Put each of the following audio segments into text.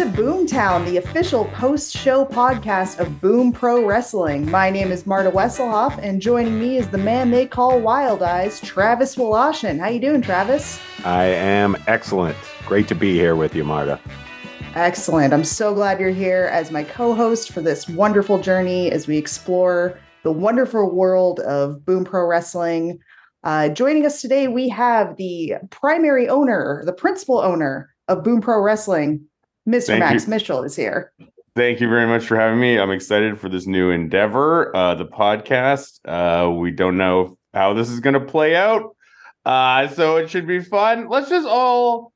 to Boomtown, the official post-show podcast of Boom Pro Wrestling. My name is Marta Wesselhoff, and joining me is the man they call Wild Eyes, Travis Woloshyn. How you doing, Travis? I am excellent. Great to be here with you, Marta. Excellent. I'm so glad you're here as my co-host for this wonderful journey as we explore the wonderful world of Boom Pro Wrestling. Uh, joining us today, we have the primary owner, the principal owner of Boom Pro Wrestling, Mr. Thank Max you. Mitchell is here. Thank you very much for having me. I'm excited for this new endeavor, uh, the podcast. Uh, we don't know how this is going to play out, uh, so it should be fun. Let's just all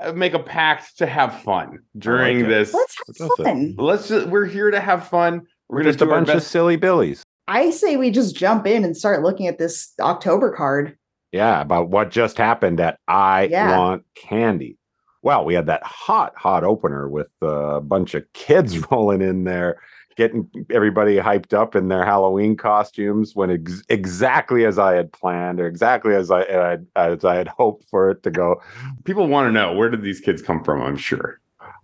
uh, make a pact to have fun during it. this. Let's have fun. Let's just, we're here to have fun. We're, We're going just to a do our bunch of silly billies. I say we just jump in and start looking at this October card. Yeah, about what just happened at I Yeah. Want Candy. Well, we had that hot, hot opener with a bunch of kids rolling in there, getting everybody hyped up in their Halloween costumes. When ex- exactly as I had planned, or exactly as I- as I had hoped for it to go. People want to know where did these kids come from? I'm sure.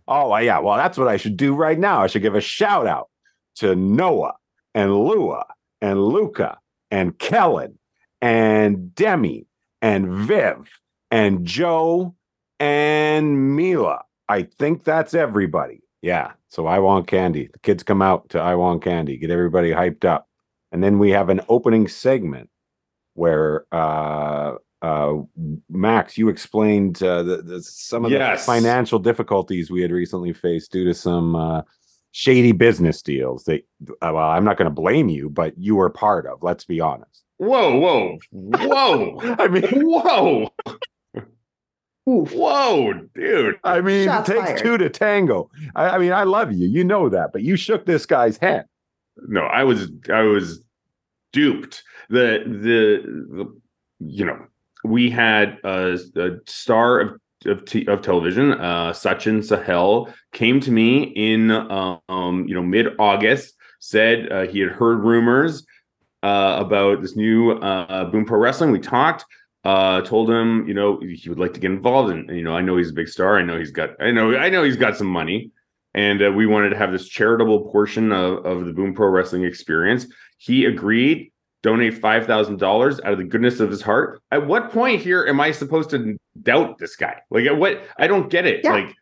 Oh, yeah. Well, that's what I should do right now. I should give a shout out to Noah and Lua and Luca and Kellen and Demi and Viv and Joe and Mila. I think that's everybody. Yeah. So I want candy. The kids come out to I want candy, get everybody hyped up. And then we have an opening segment where uh uh Max, you explained uh, the, the, some of Yes. the financial difficulties we had recently faced due to some uh, shady business deals. That uh, well, I'm not going to blame you, but you were part of. Let's be honest. Whoa, whoa, whoa, I mean, whoa, Oof. whoa, dude. I mean, Shots it takes fired. two to tango. I, I mean, I love you, you know that, but you shook this guy's hand. no i was i was duped the the, the you know we had a, a star of of, t- of television uh sachin sahel came to me in um you know mid august said uh, he had heard rumors uh about this new uh boom pro wrestling we talked uh told him you know he would like to get involved and you know i know he's a big star i know he's got i know i know he's got some money and uh, we wanted to have this charitable portion of, of the Boom Pro Wrestling experience. He agreed, donate five thousand dollars out of the goodness of his heart. At what point here am I supposed to doubt this guy? Like, at what? I don't get it. Yeah. Like,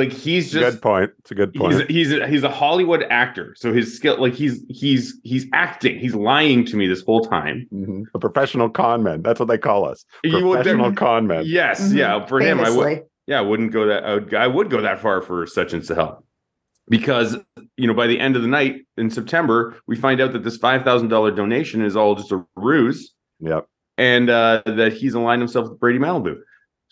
like he's just good point. It's a good he's point. he's a, he's a Hollywood actor, so his skill, like he's he's he's acting. He's lying to me this whole time. Mhm. A professional con man. That's what they call us. You would- Professional con man. Yes, Mhm. yeah. For him, I would. Yeah, I wouldn't go that. I would, I would go that far for Sachin Sahel, because you know by the end of the night in September, we find out that this five thousand dollar donation is all just a ruse, Yep. and uh, that he's aligned himself with Brady Malibu.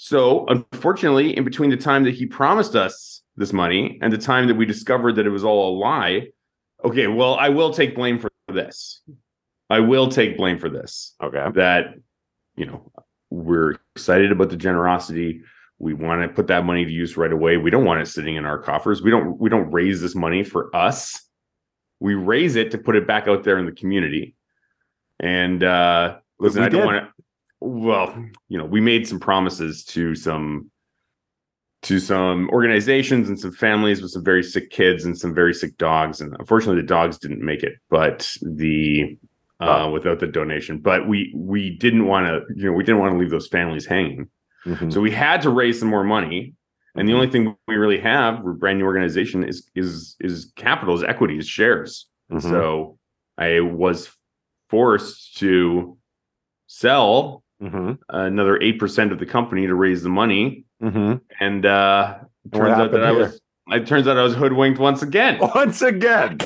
So, unfortunately, in between the time that he promised us this money and the time that we discovered that it was all a lie, okay, well, I will take blame for this. I will take blame for this. Okay. that you know we're excited about the generosity. We want to put that money to use right away. We don't want it sitting in our coffers. We don't we don't raise this money for us. We raise it to put it back out there in the community. And uh listen i don't want to well you know we made some promises to some to some organizations and some families with some very sick kids and some very sick dogs and unfortunately the dogs didn't make it but the uh, without the donation. But we we didn't want to, you know, we didn't want to leave those families hanging. Mhm. So we had to raise some more money. And the only thing we really have, we're a brand new organization, is is is capital, is equity, is shares. And Mhm. so I was forced to sell Mhm. another eight percent of the company to raise the money. Mhm. And uh it turns out happened that I was it turns out I was hoodwinked once again. Once again.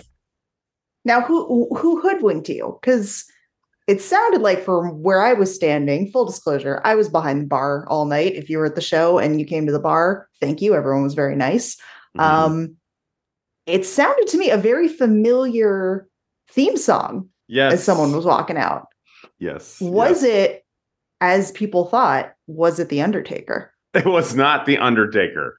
Now, who who hoodwinked you? Because it sounded like from where I was standing, full disclosure, I was behind the bar all night. If you were at the show and you came to the bar, thank you. Everyone was very nice. Mm-hmm. Um, it sounded to me a very familiar theme song yes. as someone was walking out. yes. Was yes. it, as people thought, was it The Undertaker? It was not the Undertaker.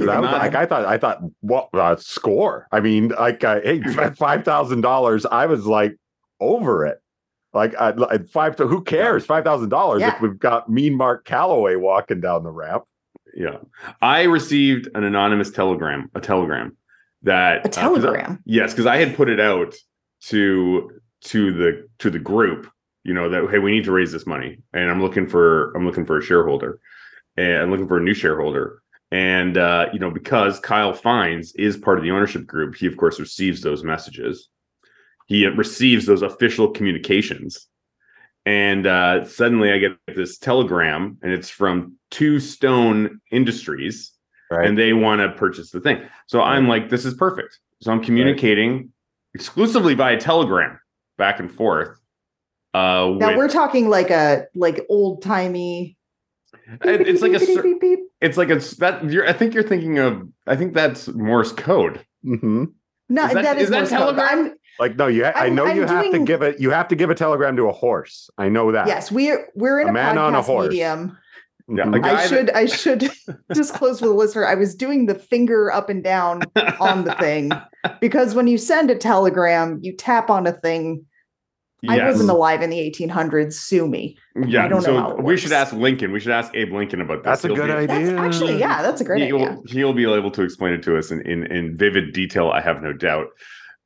I was like, I thought, I thought, what uh, score? I mean, like, uh, hey, five thousand dollars. I was like, over it. Like, I, like five. Who cares? Five thousand dollars if we've got Mean Mark Calaway walking down the ramp. Yeah. I received an anonymous telegram, a telegram that A uh, 'cause I- telegram. yes, because I had put it out to to the to the group, you know, that hey, we need to raise this money. And I'm looking for I'm looking for a shareholder. And I'm looking for a new shareholder. And uh, you know, because Kyle Fines is part of the ownership group, he of course receives those messages. He receives those official communications. And uh, suddenly I get this telegram, and it's from Two Stone Industries, Right. and they want to purchase the thing. So I'm like, this is perfect. So I'm communicating exclusively via telegram back and forth. Uh, Now with- we're talking like a like old timey. it's like a cer- it's like it's that you're I think you're thinking of I think that's Morse code. Mm-hmm. No, Is that- that is is, that Morse telegram? I'm- Like no, you. Ha- I I'm- know you I'm have to give it. You have to give a telegram to a horse. I know that. yes, we're we're in A a, man podcast on a horse. medium. Yeah, Mhm. like- guy I that- should I should disclose for the listener. I was doing the finger up and down on the thing because when you send a telegram, you tap on a thing. I Yes. wasn't alive in the 1800s. Sue me. Yeah, I don't know so how we should ask Lincoln. We should ask Abe Lincoln about this. That's a He'll good be- idea. That's actually yeah, that's a great he'll, idea. he'll be able to explain it to us in in, in vivid detail. I have no doubt.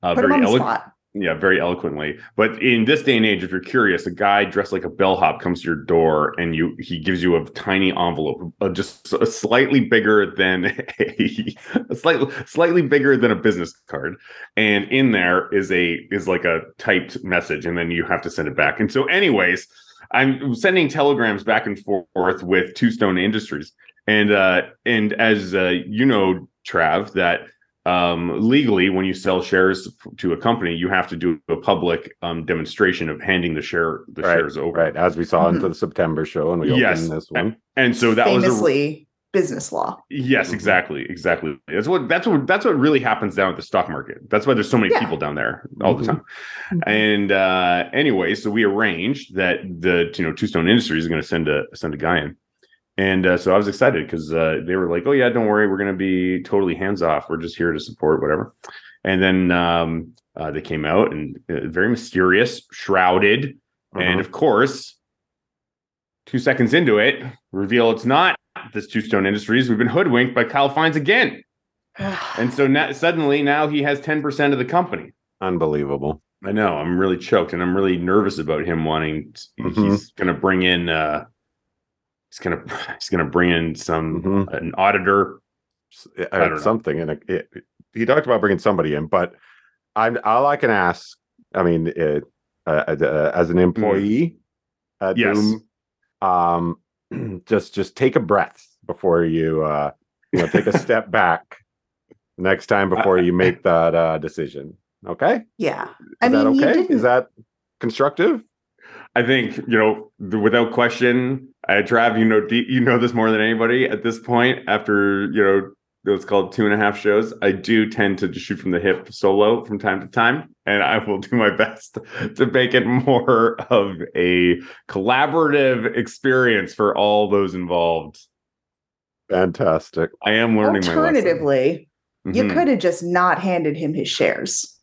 Uh, Put him very on the spot. Yeah, very eloquently. But in this day and age, if you're curious, a guy dressed like a bellhop comes to your door and you he gives you a tiny envelope, uh, just a slightly bigger than a, a slightly slightly bigger than a business card, and in there is a is like a typed message, and then you have to send it back. And so, anyways, I'm sending telegrams back and forth with Two Stone Industries, and uh, and as uh, you know, Trav, that um, legally, when you sell shares to a company, you have to do a public um, demonstration of handing the share the Right, shares over. Right, as we saw Mhm. into the September show, and we Yes. opened this one. And so that was a, Famously business law. yes, Mhm. exactly, exactly. That's what that's what that's what really happens down at the stock market. That's why there's so many Yeah. people down there all the Mhm. time. And uh, anyway, so we arranged that the you know Two Stone Industries is going to send a send a guy in. And uh, so I was excited because uh, they were like, "Oh yeah, don't worry, we're going to be totally hands off. We're just here to support whatever." And then um, uh, they came out and uh, very mysterious, shrouded, and Mhm. of course, two seconds into it, reveal it's not this Two Stone Industries. We've been hoodwinked by Kyle Fines again, and so now suddenly now he has ten percent of the company. Unbelievable. I know. I'm really choked, and I'm really nervous about him wanting. Mhm. He's going to bring in. uh He's gonna he's gonna bring in some Mhm. an auditor. S- I uh, don't know. something, and it, it, he talked about bringing somebody in, but I'm all I can ask. I mean, it, uh, uh, as an employee at Mm. Yes. Boom, um, just just take a breath before you uh, you know take a step back next time before you make that uh, decision. Okay, yeah. is I mean, that you okay? didn't. Is that constructive? I think you know, the, without question, I Trav, you know, you know this more than anybody at this point. After you know, what's called two and a half shows, I do tend to just shoot from the hip solo from time to time, and I will do my best to make it more of a collaborative experience for all those involved. Fantastic. I am learning my lesson. Alternatively, you Mhm. could have just not handed him his shares.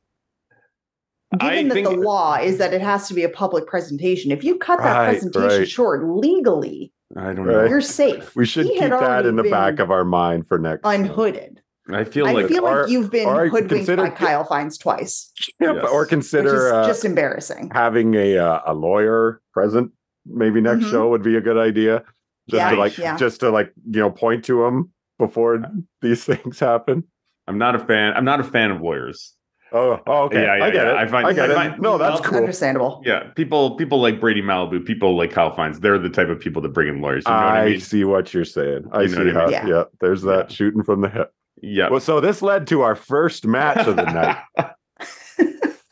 I Given that the law is that it has to be a public presentation, if you cut that Right, presentation right. short legally, I don't know. you're safe. We should He keep that in the back of our mind for next. Unhooded. I feel I like I feel or- like you've been or hoodwinked consider- by Kyle Fines twice, Yeah, Yes. or which consider is uh, just embarrassing. having a uh, a lawyer present maybe next Mhm. show would be a good idea just Yeah, to like yeah. just to like you know point to him before these things happen I'm not a fan. I'm not a fan of lawyers. Oh, oh okay Yeah, yeah, i get yeah. it I find- i get I it find- no that's cool Understandable. Yeah, people people like Brady Malibu, people like Kyle Fines, they're the type of people that bring in lawyers. You know what I, I mean? see what you're saying i You know see what I how mean? yeah. there's that Yeah. shooting from the hip Yeah. well so this led to our first match of the night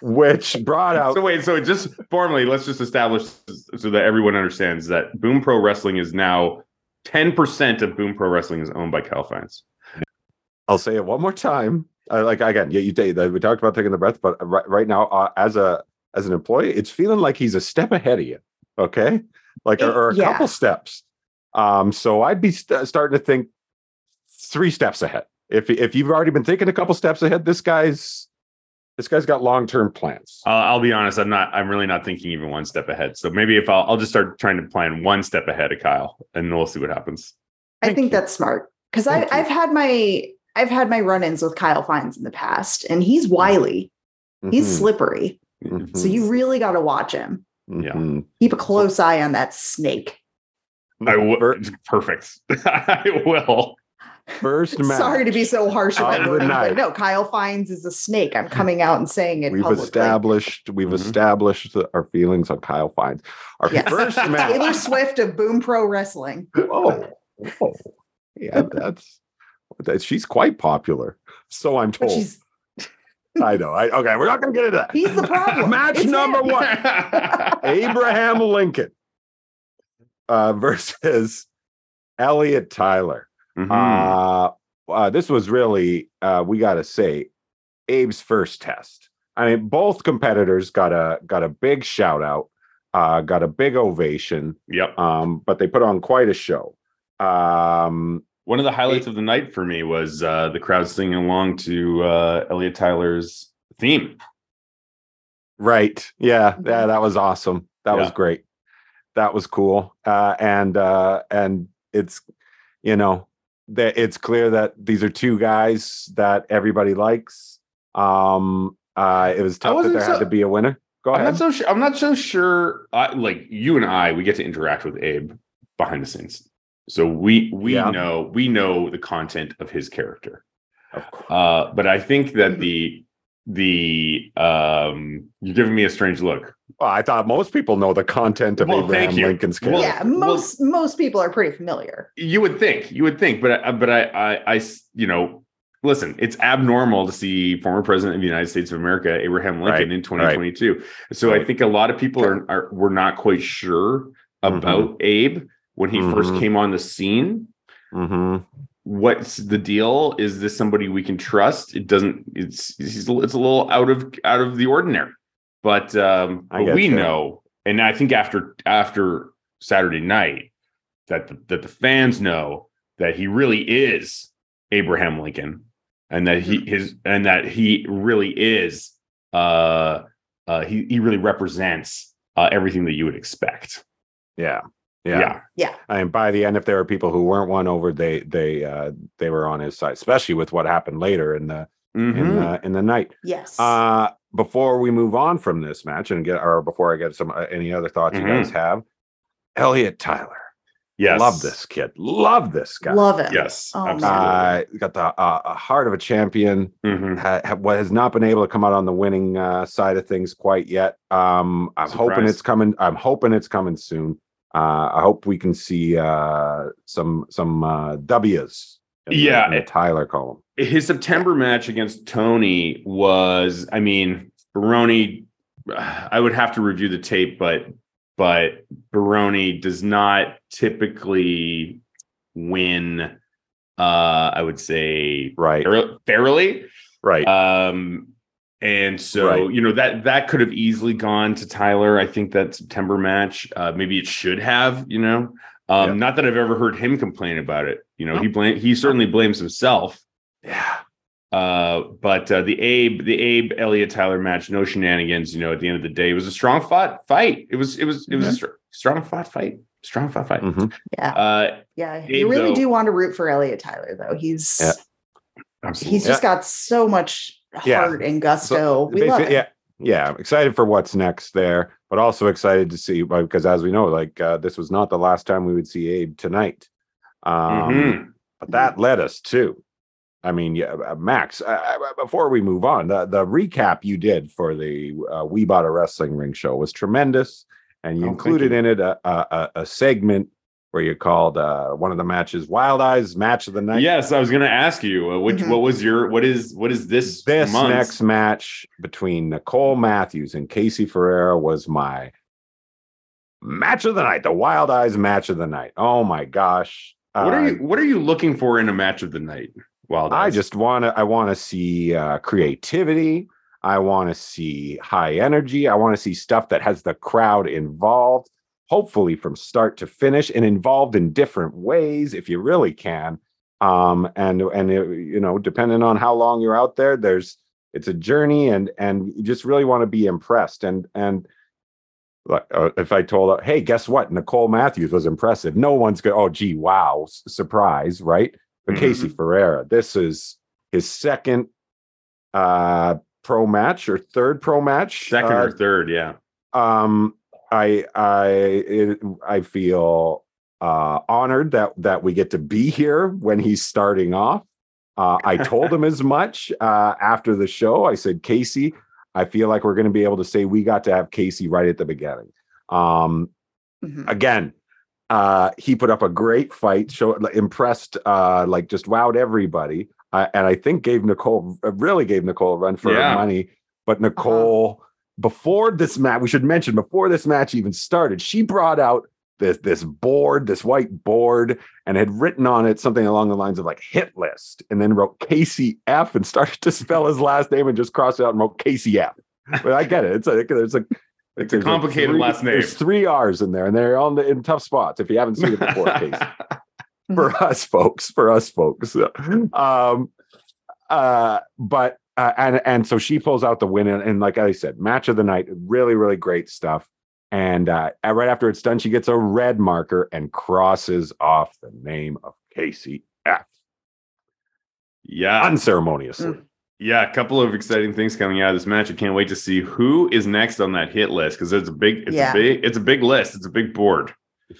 which brought out So wait, so just formally, let's just establish so that everyone understands that Boom Pro Wrestling is now 10% of Boom Pro Wrestling is owned by Kyle Fines. I'll say it one more time. Uh, like again, yeah, you take we talked about taking the breath, but right, right now, uh, as a as an employee, it's feeling like he's a step ahead of you. Okay, like or, or a Yeah. couple steps. Um, so I'd be st- starting to think three steps ahead. If if you've already been thinking a couple steps ahead, this guy's this guy's got long term plans. Uh, I'll be honest, I'm not. I'm really not thinking even one step ahead. So maybe if I'll, I'll just start trying to plan one step ahead of Kyle, and we'll see what happens. I think you. that's smart because I you. I've had my I've had my run-ins with Kyle Fines in the past, and he's wily, he's Mhm, slippery. mhm, So you really got to watch him. Yeah. mhm. Keep a close eye on that snake. I will. Perfect. I will. First match. Sorry to be so harsh of about the wording, but no, Kyle Fines is a snake. I'm coming out and saying it We've publicly. established we've Mhm. established the- our feelings on Kyle Fines. Our Yes. first Taylor. Swift of Boom Pro Wrestling. Oh, oh, yeah, that's, that she's quite popular. So I'm But told. she's I know. I okay. We're not going to get into that. he's the problem. Match It's number him. one: Abraham Lincoln uh, versus Elliot Tyler. Mhm. Uh, uh, this was really, uh, we got to say, Abe's first test. I mean, both competitors got a got a big shout out, uh, got a big ovation, yep. um, but they put on quite a show. Um, One of the highlights of the night for me was uh, the crowd singing along to uh, Elliot Tyler's theme. right? Yeah, yeah, that was awesome. That was great. That was cool. Uh, and uh, and it's you know that it's clear that these are two guys that everybody likes. Um, uh, it was tough that wasn't there had to be a winner. Go ahead. I'm not so sure. I'm not so sure. I, like you and I, we get to interact with Abe behind the scenes, so we we Yeah. know we know the content of his character. Of course. Uh, but I think that the the um, you're giving me a strange look. Well, I thought most people know the content of Well, Abraham thank you. Lincoln's Well, character. yeah, most most people are pretty familiar. You would think, you would think, but I, but I, I, I s- you know, listen, it's abnormal to see former president of the United States of America, Abraham Lincoln, Right, in 2022. So I think a lot of people are, are were not quite sure about Abe when he first Mhm. came on the scene. hmm What's the deal? Is this somebody we can trust? It doesn't. It's it's a little out of out of the ordinary, but um, but we you. know, and I think after after Saturday night, that the, that the fans know that he really is Abraham Lincoln, and that he his and that he really is uh uh he he really represents uh everything that you would expect. Yeah. Yeah. yeah. And by the end, if there were people who weren't won over, they they uh, they were on his side, especially with what happened later in the in Mhm. the in the night. Yes. Uh, before we move on from this match and get, or before I get some uh, any other thoughts Mm-hmm. you guys have, Elliot Tyler, Yes. love this kid, love this guy. Love it. Yes. Oh, absolutely. Uh, got the uh, heart of a champion. Mhm. Ha, ha- what has not been able to come out on the winning uh, side of things quite yet. Um, I'm hoping it's coming. I'm hoping it's coming soon. Uh, I hope we can see uh, some some uh, W's. in the- Yeah, in the it- Tyler column. his September match against Tony was, I mean, Baroni. I would have to review the tape, but but Baroni does not typically win. Uh, I would say Right, fair- fairly. right. Um, and so Right. you know that that could have easily gone to Tyler. I think that September match, uh, maybe it should have. You know, um, Yeah. not that I've ever heard him complain about it. You know, he blame he certainly blames himself. yeah, Uh, but uh, the Abe, the Abe Elliott Tyler match, no shenanigans. You know, at the end of the day, it was a strong fought fight. It was, it was, it was a str- strong fought fight. Strong fought fight. Mm-hmm. Yeah. Uh, Yeah. Abe, you really though- do want to root for Elliot Tyler, though. He's Yeah. absolutely. he's just got so much Yeah. and gusto. we love it. yeah, yeah. I'm excited for what's next there, but also excited to see because as we know, like uh, this was not the last time we would see Abe tonight. Um, Mhm. But that led us to, I mean, yeah, uh, Max. Uh, before we move on, the the recap you did for the uh, We Bought a Wrestling Ring show was tremendous, and you Oh, included you. in it a, a, a- a segment where you called uh, one of the matches "Wild Eyes Match of the Night." Yes, I was going to ask you, uh, which Mhm. what was your what is what is this this month's- next match between Nicole Matthews and Casey Ferreira was my match of the night, the Wild Eyes match of the night. Oh my gosh. What are Uh, you What are you looking for in a match of the night? Wild I just want to I want to see uh, creativity. I want to see high energy. I want to see stuff that has the crowd involved, hopefully from start to finish and involved in different ways if you really can. Um and and uh, you know, depending on how long you're out there, there's it's a journey and and you just really want to be impressed and and like uh, if I told her, hey, guess what? Nicole Matthews was impressive. No one's going, oh, gee, wow, s- surprise, right? But Mhm. Casey Ferreira, this is his second uh pro match or third pro match. Second uh, or third, yeah. um i i it, i feel uh honored that that we get to be here when he's starting off. Uh i told him as much uh after the show. I said casey i feel like we're going to be able to say we got to have casey right at the beginning. Um Mhm. again uh he put up a great fight show impressed uh like just wowed everybody. Uh, and i think gave nicole really gave nicole a run for Yeah. her money but nicole before this match we should mention before this match even started she brought out this this board this white board and had written on it something along the lines of like hit list and then wrote casey f and started to spell his last name and just crossed it out and wrote casey f but i get it it's like it's like It's a there's like complicated three- last name. There's three R's in there, and they're on the in tough spots. If you haven't seen it before, Casey. for us folks, for us folks. Um, uh, but uh, and and so she pulls out the win, and, and like I said, match of the night, really, really great stuff. And uh, right after it's done, she gets a red marker and crosses off the name of Casey F. yeah. unceremoniously. Yeah, a couple of exciting things coming out of this match. I can't wait to see who is next on that hit list because it's a big, it's Yeah. a big, it's a big list. It's a big board.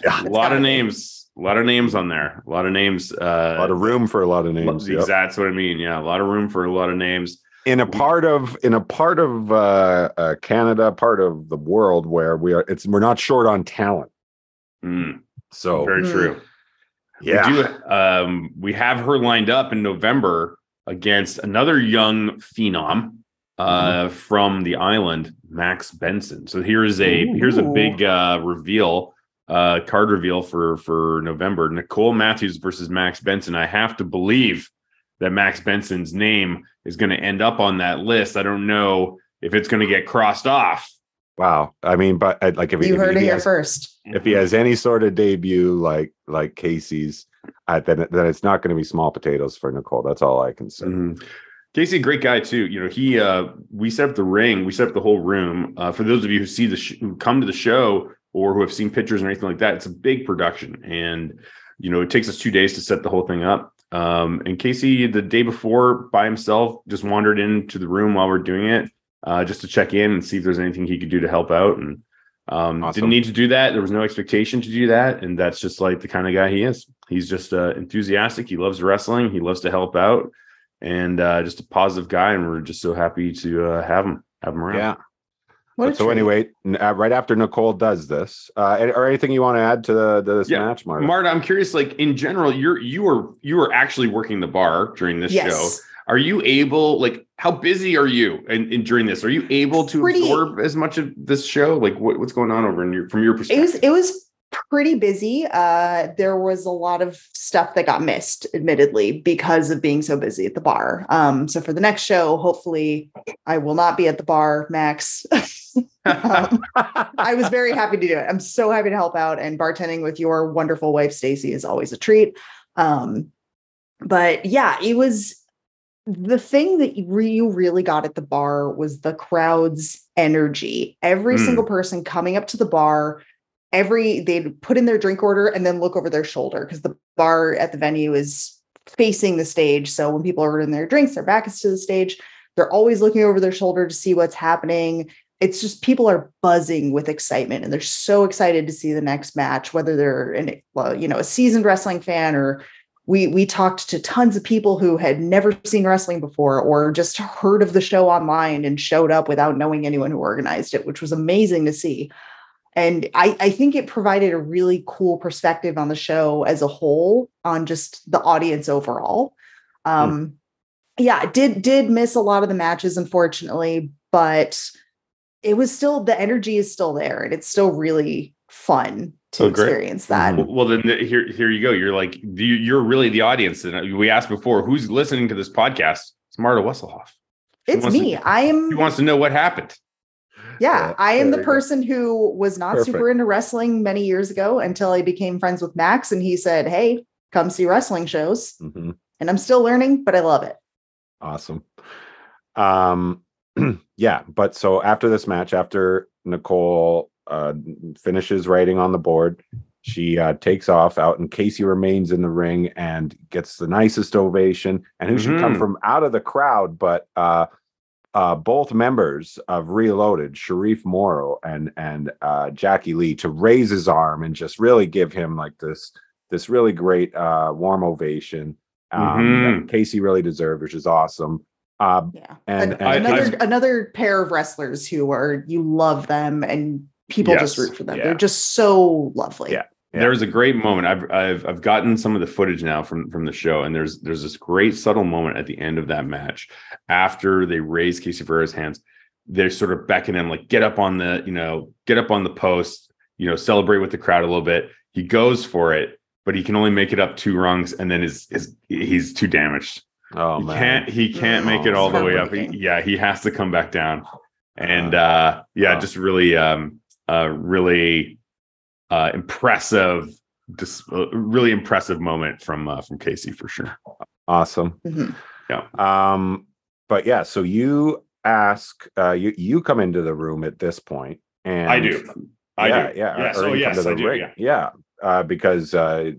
Yeah, A lot of names, a lot of names on there. A lot of names. Uh, a lot of room for a lot of names. yep. Exactly that's what I mean. Yeah, a lot of room for a lot of names. In a part of in a part of uh, uh, Canada, part of the world where we are, it's we're not short on talent. Mm, So very Mm. true. yeah, We do. Um, we have her lined up in November against another young phenom uh, Mm-hmm. from the island, Max Benson. So here's a Ooh. here's a big uh, reveal, uh, card reveal for for November. Nicole Matthews versus Max Benson. I have to believe that Max Benson's name is going to end up on that list. I don't know if it's going to get crossed off. wow. I mean, but uh, like if he, You if, heard he it here has, first. if he has any sort of debut like like Casey's, uh, then then it's not going to be small potatoes for Nicole. That's all I can say. Mhm. Casey, great guy too. You know, he uh we set up the ring, we set up the whole room. Uh, for those of you who see the sh- who come to the show or who have seen pictures or anything like that, it's a big production, and you know it takes us two days to set the whole thing up. Um, and Casey, the day before, by himself, just wandered into the room while we're doing it, uh, just to check in and see if there's anything he could do to help out. And um, Awesome. didn't need to do that. There was no expectation to do that, and that's just like the kind of guy he is. He's just uh, enthusiastic. He loves wrestling. He loves to help out and uh, just a positive guy. And we're just so happy to uh, have him have him around. Yeah. What so treat. anyway, uh, right after Nicole does this, uh, or anything you want to add to the to this Yeah. match, Marta? Marta, I'm curious. Like in general, you're you were you were actually working the bar during this show. Are you able? Like, how busy are you? And, and during this, are you able to Pretty- absorb as much of this show? Like, what, what's going on over in your from your It perspective? was it was pretty busy. Uh there was a lot of stuff that got missed, admittedly, because of being so busy at the bar. Um, so for the next show, hopefully I will not be at the bar, Max. um, I was very happy to do it. I'm so happy to help out and bartending with your wonderful wife Stacy is always a treat. Um, but yeah, it was the thing that you really got at the bar was the crowd's energy. Every Mm. single person coming up to the bar, every they'd put in their drink order and then look over their shoulder because the bar at the venue is facing the stage. So when people are ordering their drinks, their back is to the stage. They're always looking over their shoulder to see what's happening it's just people are buzzing with excitement and they're so excited to see the next match whether they're an well, you know a seasoned wrestling fan or we we talked to tons of people who had never seen wrestling before or just heard of the show online and showed up without knowing anyone who organized it which was amazing to see and I, I think it provided a really cool perspective on the show as a whole on just the audience overall hmm. um yeah did did miss a lot of the matches unfortunately but it was still the energy is still there and it's still really fun to Oh, experience that. Well, then th- here, here you go. You're like you, you're really the audience. And uh, we asked before, who's listening to this podcast? It's Marta Wesselhoff. She It's to- me. I am He wants to know what happened. Yeah, Yeah, I am the you go. person who was not Perfect. super into wrestling many years ago until I became friends with Max and he said, "Hey, come see wrestling shows." Mhm. And I'm still learning, but I love it. Awesome. Um, yeah, but so after this match, after Nicole uh, finishes writing on the board. She uh, takes off out, and Casey remains in the ring and gets the nicest ovation. And who should come Mhm. from out of the crowd, but uh, uh, both members of Reloaded, Sharif Morrow and and uh, Jackie Lee, to raise his arm and just really give him like this this really great uh, warm ovation. Um, Mhm. Casey really deserved, which is awesome. Uh, Yeah. And- An- and- another another pair of wrestlers who are you love them and people just root for them. Yeah. They're just so lovely. Yeah. Yeah. There was a great moment. I've I've I've gotten some of the footage now from from the show, and there's there's this great subtle moment at the end of that match after they raise Casey Ferreira's hands. They're sort of beckoning him like get up on the you know get up on the post, you know celebrate with the crowd a little bit. He goes for it, but he can only make it up two rungs, and then is is he's too damaged. oh he man, can't he can't make it Oh, all the way up. He- yeah, he has to come back down. And Uh, uh yeah, uh. just really um uh really uh impressive just uh, really impressive moment from uh, from Casey for sure. awesome. Mhm. Um, but yeah, so you ask, uh, you you come into the room at this point, and I do. I yeah, do. yeah, Yes. or Oh, you yes, I do. Yeah. yeah, uh, because uh,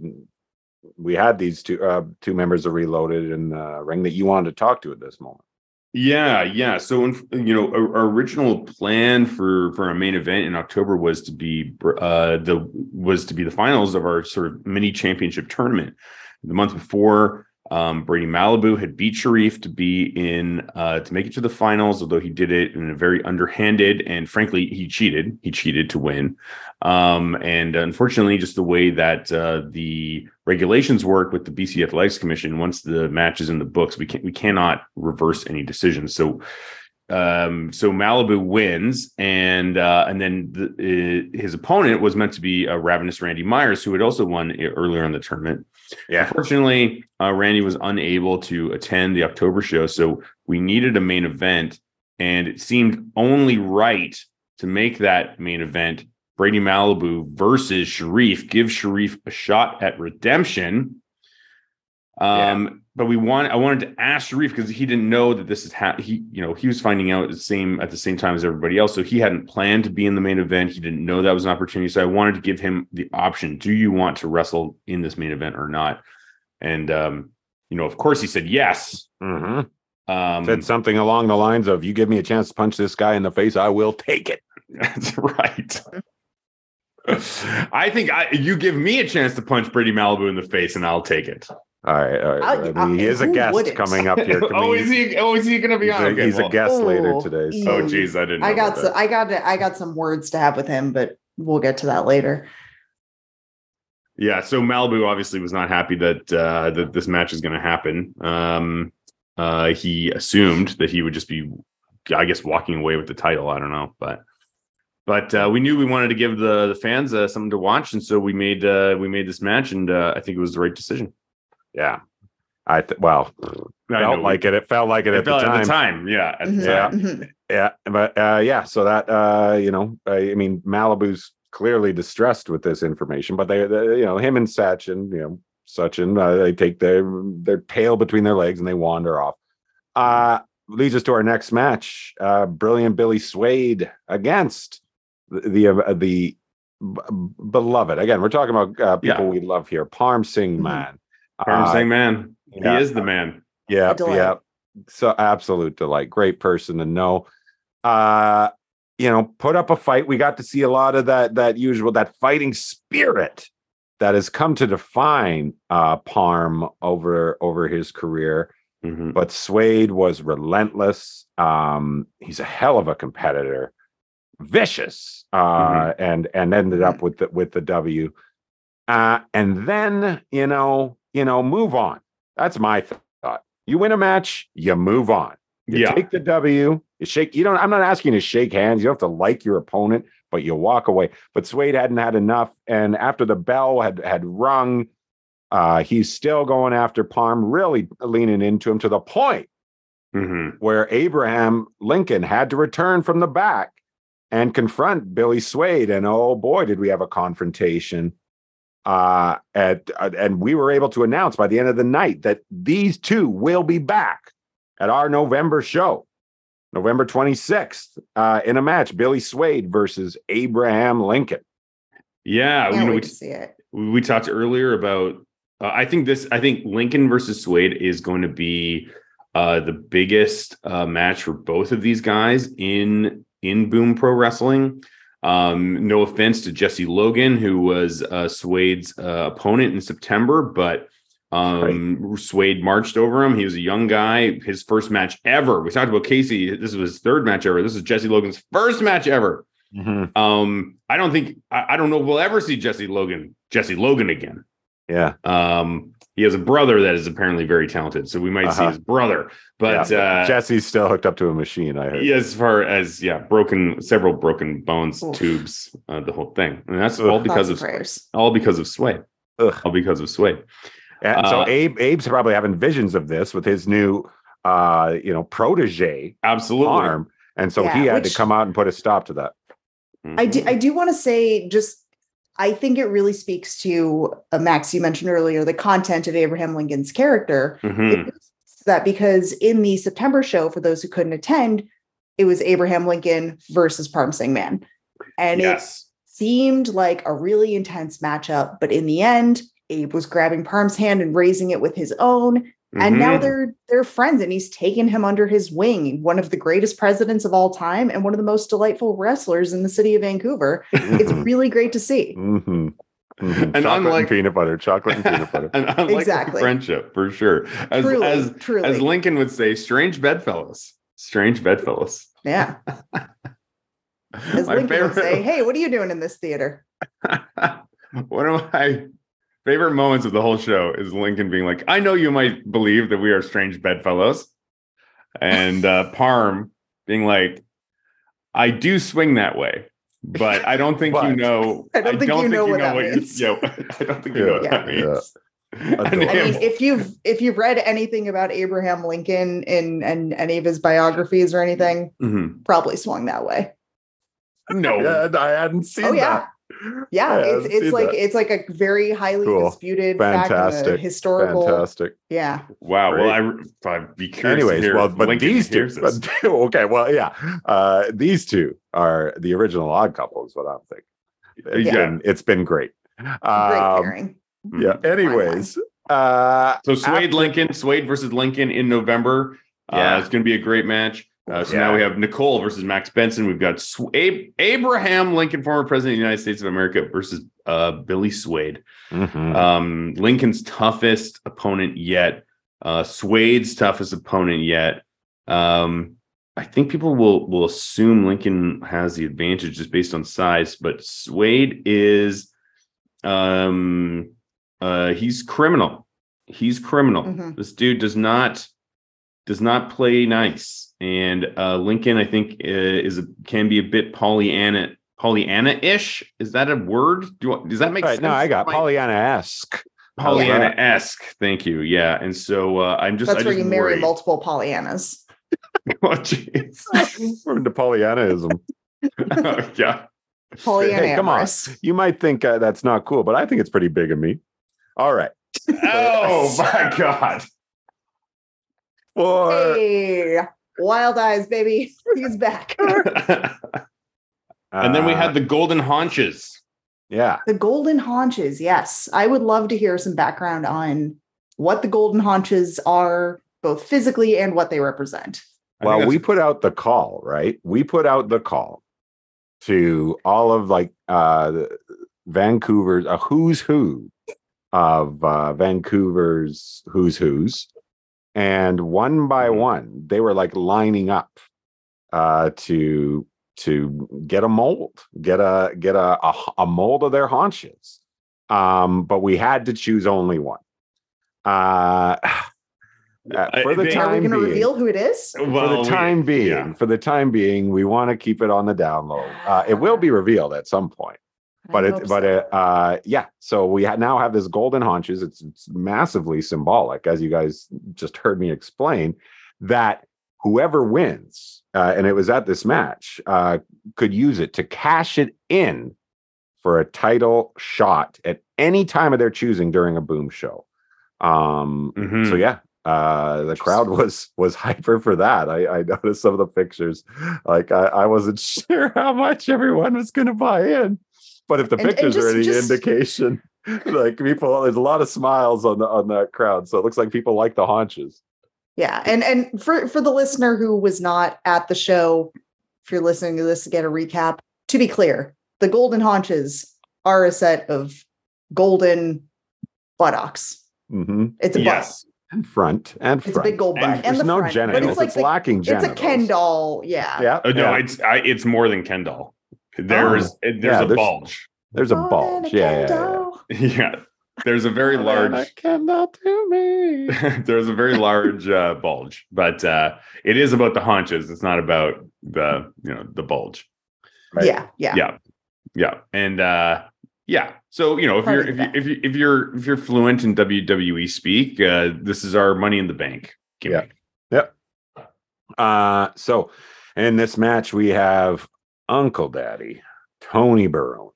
we had these two uh, two members of Reloaded in the ring that you wanted to talk to at this moment. Yeah, yeah. So, you know, our, original plan for for our main event in October was to be uh the was to be the finals of our sort of mini championship tournament. The month before, um, Brady Malibu had beat Sharif to be in uh to make it to the finals, although he did it in a very underhanded and frankly he cheated. He cheated to win. Um, and unfortunately, just the way that uh, the regulations work with the BC Athletics Commission, once the match is in the books, we can we cannot reverse any decisions. So, um, so Malibu wins, and uh, and then the, uh, his opponent was meant to be uh, Ravenous Randy Myers, who had also won earlier in the tournament. Yeah, Unfortunately, uh, Randy was unable to attend the October show, so we needed a main event, and it seemed only right to make that main event Brady Malibu versus Sharif. Give Sharif a shot at redemption. Um, but we want I wanted to ask Sharif because he didn't know that this is ha- he you know he was finding out at the same at the same time as everybody else, so he hadn't planned to be in the main event. He didn't know that was an opportunity, so I wanted to give him the option: Do you want to wrestle in this main event or not? And um, you know, of course, he said yes. hmm Um, said something along the lines of, "You give me a chance to punch this guy in the face, I will take it." That's right. I think I, you give me a chance to punch Brady Malibu in the face, and I'll take it. All right, all right. I- I mean, he is a guest wouldn't? coming up here. Can oh, we- is he? Oh, is he going to be He's, on? a, Okay, he's well- a guest later Oh, today. So. Oh, geez, I didn't. Know I got about some, that. I got I got some words to have with him, but we'll get to that later. Yeah, so Malibu obviously was not happy that uh, that this match is going to happen. Um, uh, he assumed that he would just be, I guess, walking away with the title. I don't know, but but uh, we knew we wanted to give the the fans uh, something to watch, and so we made uh, we made this match, and uh, I think it was the right decision. Yeah, I th- well I felt know, like it. It felt like it, It at, the time. at the time, yeah, at the Yeah. time. mhm. Yeah, but uh, yeah, so that uh, you know, I, I mean, Malibu's clearly distressed with this information, but they, they you know, him and Sachin, you know, Sachin, uh, they take their their tail between their legs and they wander off. Uh leads us to our next match. Uh, brilliant Billy Swade against the the, uh, the b- beloved. Again, we're talking about uh, people Yeah. we love here. Parm Singh Mhm. man. Parm Uh, Singh, man, yeah. he is the man. yeah, A yeah. So absolute delight. Great person to know. Uh, you know, put up a fight. We got to see a lot of that that usual that fighting spirit that has come to define uh Parm over over his career. Mhm. But Swade was relentless. Um, he's a hell of a competitor, vicious, uh, and and ended up with the with the W. Uh, and then you know, you know, move on. That's my thought. You win a match, you move on. You Yeah. take the W. You shake. You don't. I'm not asking you to shake hands. You don't have to like your opponent, but you walk away. But Swade hadn't had enough, and after the bell had had rung, uh, he's still going after Parm, really leaning into him to the point Mhm. where Abraham Lincoln had to return from the back and confront Billy Swade. And oh boy, did we have a confrontation. Uh, at, uh, and we were able to announce by the end of the night that these two will be back at our November show. November 26th, uh, in a match, Billy Swade versus Abraham Lincoln. Yeah, you know, we, to see it. we we talked earlier about. Uh, I think this. I think Lincoln versus Swade is going to be uh, the biggest uh, match for both of these guys in in Boom Pro Wrestling. Um, no offense to Jesse Logan, who was uh, Swade's uh, opponent in September, but um, Swade marched over him. He was a young guy. His first match ever. We talked about Casey. This was his third match ever. This is Jesse Logan's first match ever. Um, I don't think I, I don't know if we'll ever see Jesse Logan, Jesse Logan again. Yeah. Um, he has a brother that is apparently very talented, so we might see Uh-huh. his brother. But Yeah. uh, Jesse's still hooked up to a machine, I heard. yeah, as far as yeah, broken several broken bones, Oof. tubes, uh, the whole thing, and that's Ugh. all because Thoughts of and prayers. all because of Sway, Ugh. all because of Sway. And so Uh, Abe, Abe's probably having visions of this with his new, uh, you know, protege Absolutely. Mm-hmm. arm, and so Yeah, he had which- to come out and put a stop to that. I do. I do want to say just I think it really speaks to uh, Max you mentioned earlier the content of Abraham Lincoln's character. Mhm. That because in the September show for those who couldn't attend it was Abraham Lincoln versus Parm Singh Man. And it seemed like a really intense matchup but in the end Abe was grabbing Parm's hand and raising it with his own and now Mhm. they're they're friends and he's taken him under his wing one of the greatest presidents of all time and one of the most delightful wrestlers in the city of Vancouver it's Mhm. really great to see Mhm. Mhm. And chocolate unlike- and peanut butter, chocolate and peanut butter. and unlike Exactly. friendship for sure. As truly as truly as Lincoln would say, strange bedfellows. Strange bedfellows. yeah as My lincoln would say favorite- hey what are you doing in this theater One of my favorite moments of the whole show is Lincoln being like, I know you might believe that we are strange bedfellows. And uh, Parm being like, I do swing that way, but I don't think you know. I don't think you know what that you- means. yo, I don't think you know what Yeah, that means. And Adorable. I mean, if you've if you've read anything about Abraham Lincoln in and any of his biographies or anything, Mhm. probably swung that way. No, Yeah, I hadn't seen Oh yeah, that. Yeah. I It's it's like that. it's like a very highly Cool. disputed fact Fantastic. historical. Fantastic. Yeah, wow. Well, I I'd be curious. to Anyways, hear well, but Lincoln these two, but, okay, well, yeah, uh, these two are the original odd couple, is what I'm thinking. It's Yeah. been, it's been great. great Um, pairing. yeah. Mhm. Anyways, uh, So Swade after- Lincoln, Swade versus Lincoln in November. Yeah. Uh, it's going to be a great match. Uh, so Yeah. now we have Nicole versus Max Benson. We've got Sw- Ab- Abraham Lincoln, former president of the United States of America, versus uh, Billy Swade. Mhm. Um, Lincoln's toughest opponent yet. Uh, Swade's toughest opponent yet. Um, I think people will will assume Lincoln has the advantage just based on size, but Swade is um uh he's criminal. He's criminal. Mhm. This dude does not does not play nice. And uh Lincoln, I think, uh, is a, can be a bit Pollyanna Pollyanna-ish. Is that a word? Do you, does that make Right, sense? no, I got Mike? Pollyanna-esque. Pollyanna-esque. Thank you. Yeah, and so uh, I'm just That's I where just you marry worry. multiple Pollyannas. oh, jeez. We're into Pollyannaism. yeah. Pollyanna. Hey, come on. You might think uh, that's not cool, but I think it's pretty big of me. All right. Oh my god. For Hey, wild eyes, baby. He's back. and then we uh, had the golden haunches. yeah. The golden haunches. Yes. I would love to hear some background on what the golden haunches are, both physically and what they represent. Well, we put out the call, right? We put out the call to all of like uh Vancouver's a who's who of uh Vancouver's who's who's. And one by Mhm. one, they were like lining up uh to to get a mold, get a get a a, a mold of their haunches. Um, but we had to choose only one. Uh, uh, for the they- time Are we going to being, reveal who it is? for Well, the we- time being, yeah. for the time being, we want to keep it on the down low. Uh, it will be revealed at some point, but it, hope but it, uh, yeah. So we ha- now have this golden haunches. It's, it's massively symbolic, as you guys just heard me explain, that whoever wins, uh, and it was at this match, uh, could use it to cash it in for a title shot at any time of their choosing during a boom show. Um, Mhm. so yeah, Uh, the crowd was was hyper for that. I, I noticed some of the pictures. Like I, I wasn't sure how much everyone was going to buy in, but if the And- and pictures are any just- indication, like people, there's a lot of smiles on the on that crowd. So it looks like people like the haunches. Yeah, and and for for the listener who was not at the show, if you're listening to this to get a recap, to be clear, the golden haunches are a set of golden buttocks. hmm It's a butt. yes. And front and It's a big gold And butt. And, There's the no front. genitals. But it's like it's the- lacking it's a Ken doll. Yeah. Yeah. Oh, no, yeah. it's I, it's more than Ken doll. There's Oh. there's Yeah, a there's- bulge. There's a More than bulge. a Yeah, yeah, yeah. yeah, there's a very large. Ken doll to me. there's a very large uh, bulge, but uh, it is about the haunches. It's not about the you know the bulge. Right. Yeah, yeah. Yeah, yeah, and uh, yeah. So you know if Part you're if, the you, if you if you're if you're fluent in WWE speak, uh, this is our Money in the Bank. gimmick. Uh, so in this match, we have Uncle Daddy, Tony Baroni,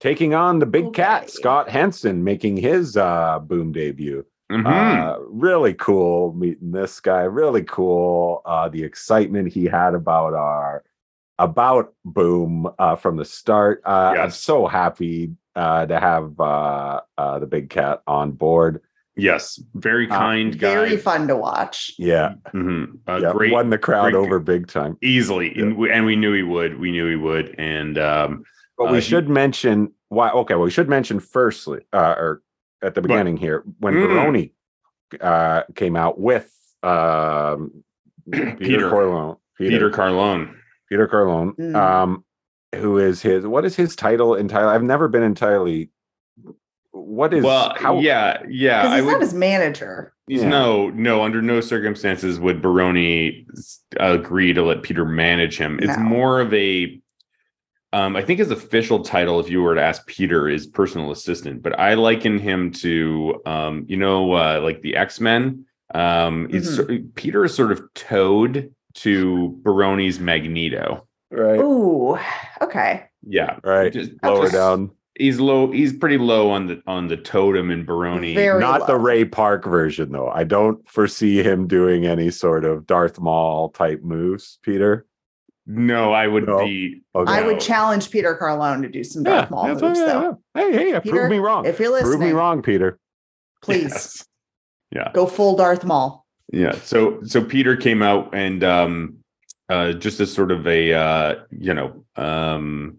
taking on the big Uncle cat, Daddy. Scott Henson, making his uh, boom debut. Mhm. Uh, really cool meeting this guy. Really cool. Uh, the excitement he had about our about boom uh, from the start. Uh, I'm so happy uh, to have uh, uh, the big cat on board. Yes, very Uh, kind guy. Very fun to watch. Yeah, Mhm. Uh, yeah, great, won the crowd great- over big time. easily, Yeah. and, we, and we knew he would. We knew he would, and um, But Uh, we he- should mention why. Okay, well, we should mention firstly, uh, or at the But- beginning here, when Mm. Baroni uh, came out with um, Peter, Peter. Corleone, Peter Carlone. Peter Carlone, Mm. um, who is his? What is his title entirely? I've never been entirely. What is? well, how? yeah, yeah. Because I he's would. his manager. He's Yeah. no, no. Under no circumstances would Baroni agree to let Peter manage him. It's No. more of a, um, I think his official title, if you were to ask Peter, is personal assistant. But I liken him to, um, you know, uh, like the X Men. Um, it's Mm-hmm. Peter is sort of Toad to Baroni's Magneto. Right, Ooh, okay. Yeah, right. Just- Lower just- down. He's low. He's pretty low on the on the totem in Baroni. Very Not the. Ray Park version, though. I don't foresee him doing any sort of Darth Maul type moves, Peter. no, I would No. be. Okay. I would challenge Peter Carlone to do some Darth Maul moves, what- though. Hey, hey, Peter, prove me wrong. If you're listening, Prove me wrong, Peter. please Yes. Yeah. go full Darth Maul. Yeah. So so Peter came out and um uh just as sort of a uh you know um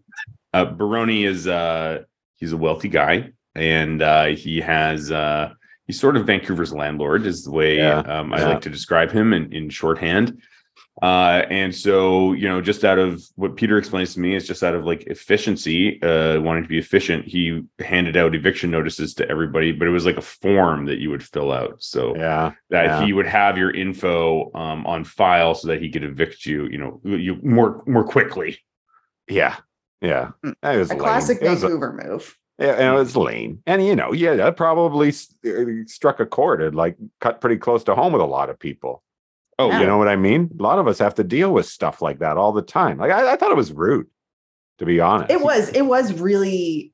uh Baroni is uh he's a wealthy guy and uh he has uh he's sort of Vancouver's landlord is the way Yeah, um I yeah. like to describe him in, in shorthand. Uh and so you know just out of what Peter explains to me is just out of like efficiency uh wanting to be efficient he handed out eviction notices to everybody but it was like a form that you would fill out so Yeah. that Yeah. he would have your info um, on file so that he could evict you, you know, you more more quickly. Yeah. Yeah. Mm. It was A lame. classic It was, a- Vancouver move. yeah, and it was lame. And you know, yeah, that probably s- uh, struck a chord. It like cut pretty close to home with a lot of people. Oh, Yeah. You know what I mean? A lot of us have to deal with stuff like that all the time. Like I, I thought it was rude, to be honest. It was it was really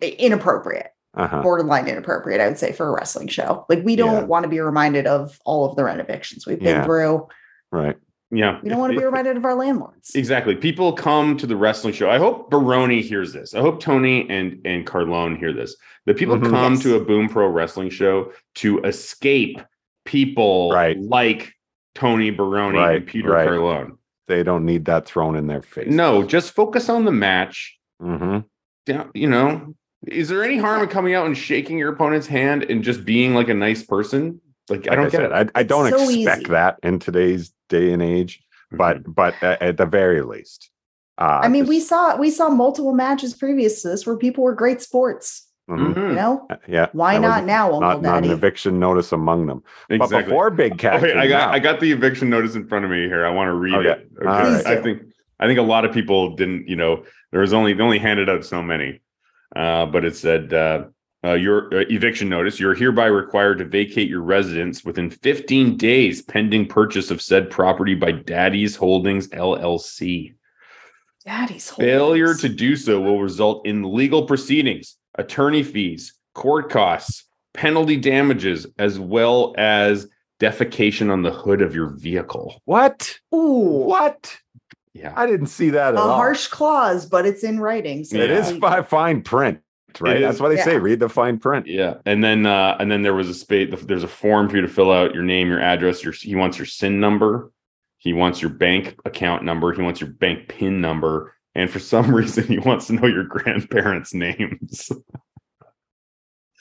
inappropriate, Uh-huh. borderline inappropriate, I would say, for a wrestling show. Like we don't Yeah. want to be reminded of all of the rent evictions we've been Yeah. through. Right. Yeah. We don't want to be reminded of our landlords. Exactly. People come to the wrestling show. I hope Baroni hears this. I hope Tony and and Carlone hear this. That people Mhm. come Yes. to a Boom Pro wrestling show to escape people Right. like Tony Baroni Right, and Peter right. Carlone. They don't need that thrown in their face. No, just focus on the match. hmm down, you know, is there any harm in coming out and shaking your opponent's hand and just being like a nice person? Like, I don't I get said, it. I, I don't so expect easy. that in today's day and age, but but at, at the very least. Uh, I mean, we saw we saw multiple matches previous to this where people were great sports. mhm. Mhm. You know, Yeah. why that not now, Uncle Not, not an eviction notice among them. But exactly. before Big Cat, okay, I got out- I got the eviction notice in front of me here. I want to read Okay. it. All right. I think I think a lot of people didn't. You know, there was only they only handed out so many, uh, but it said. Uh, uh, your uh, eviction notice. You're hereby required to vacate your residence within 15 days pending purchase of said property by Daddy's Holdings LLC. Daddy's Failure to do so will result in legal proceedings, attorney fees, court costs, penalty damages as well as defecation on the hood of your vehicle. What? Ooh, What? Yeah. I didn't see that a at all. harsh clause, but it's in writing. So It Yeah. is fi- fine print, right? It That's why what they say. Read the fine print. Yeah, and then uh, and then there was a space. There's a form for you to fill out your name, your address. Your he wants your SIN number, he wants your bank account number, he wants your bank PIN number, and for some reason he wants to know your grandparents' names.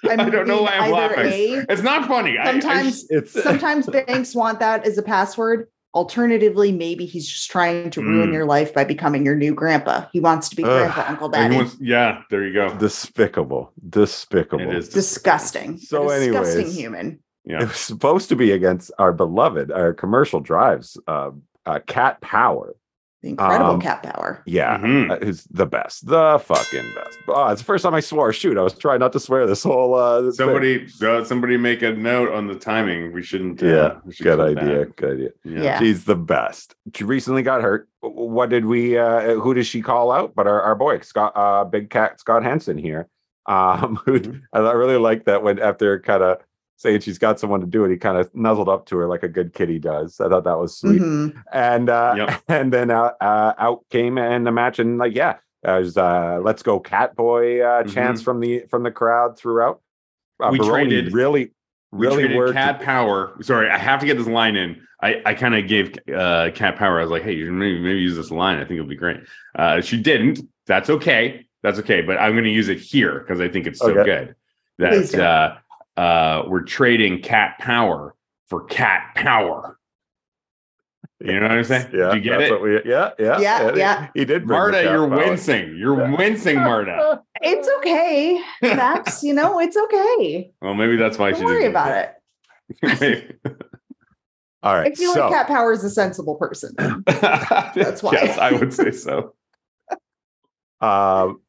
I don't know why I'm laughing. A, It's not funny. I- I sometimes It's sometimes banks want that as a password. Alternatively, maybe he's just trying to ruin Mm. your life by becoming your new grandpa. He wants to be Ugh. grandpa, uncle, daddy. wants- yeah, there you go. despicable. Despicable. It is disgusting. So A disgusting anyways. human. It Yeah. was supposed to be against our beloved, our commercial drives, uh, uh, Cat Power. The incredible Um, cat power. Yeah, Mhm. uh, who's the best, the fucking best. Oh, it's the first time I swore. Shoot, I was trying not to swear this whole. Uh, this. Somebody, uh, somebody, make a note on the timing. We shouldn't. Uh, Yeah, we should good idea. bad. Good idea. Yeah. Yeah. She's the best. She recently got hurt. What did we? uh Who does she call out? But our, our boy Scott, uh, Big Cat Scott Henson here. Um, who Mhm. I really like that when after kind of saying she's got someone to do it, he kind of nuzzled up to her like a good kitty does. I thought that was sweet. Mhm. And uh, Yep. and then uh, uh, out came and the match, and like yeah, there's uh, let's go cat boy uh, chants from the from the crowd throughout. Uh, Mm-hmm. We Baroni traded- really We really traded worked. Cat Power. Sorry, I have to get this line in. I, I kind of gave uh, Cat Power. I was like, hey, you should maybe maybe use this line. I think it'll be great. Uh, she didn't. That's okay. That's okay. But I'm going to use it here because I think it's so Okay. good Please that uh, uh, we're trading Cat Power for Cat Power. You know what I'm saying? Yeah, Did you get that's it? what we, yeah, yeah, Yeah, he- yeah. He did. Marta, you're power. wincing. You're wincing, Marta. It's okay, Max. you know, it's okay. Well, maybe that's why Don't she worry didn't about it. it. All right, I feel so like Cat Power is a sensible person. That's why. Yes, I would say so. Um,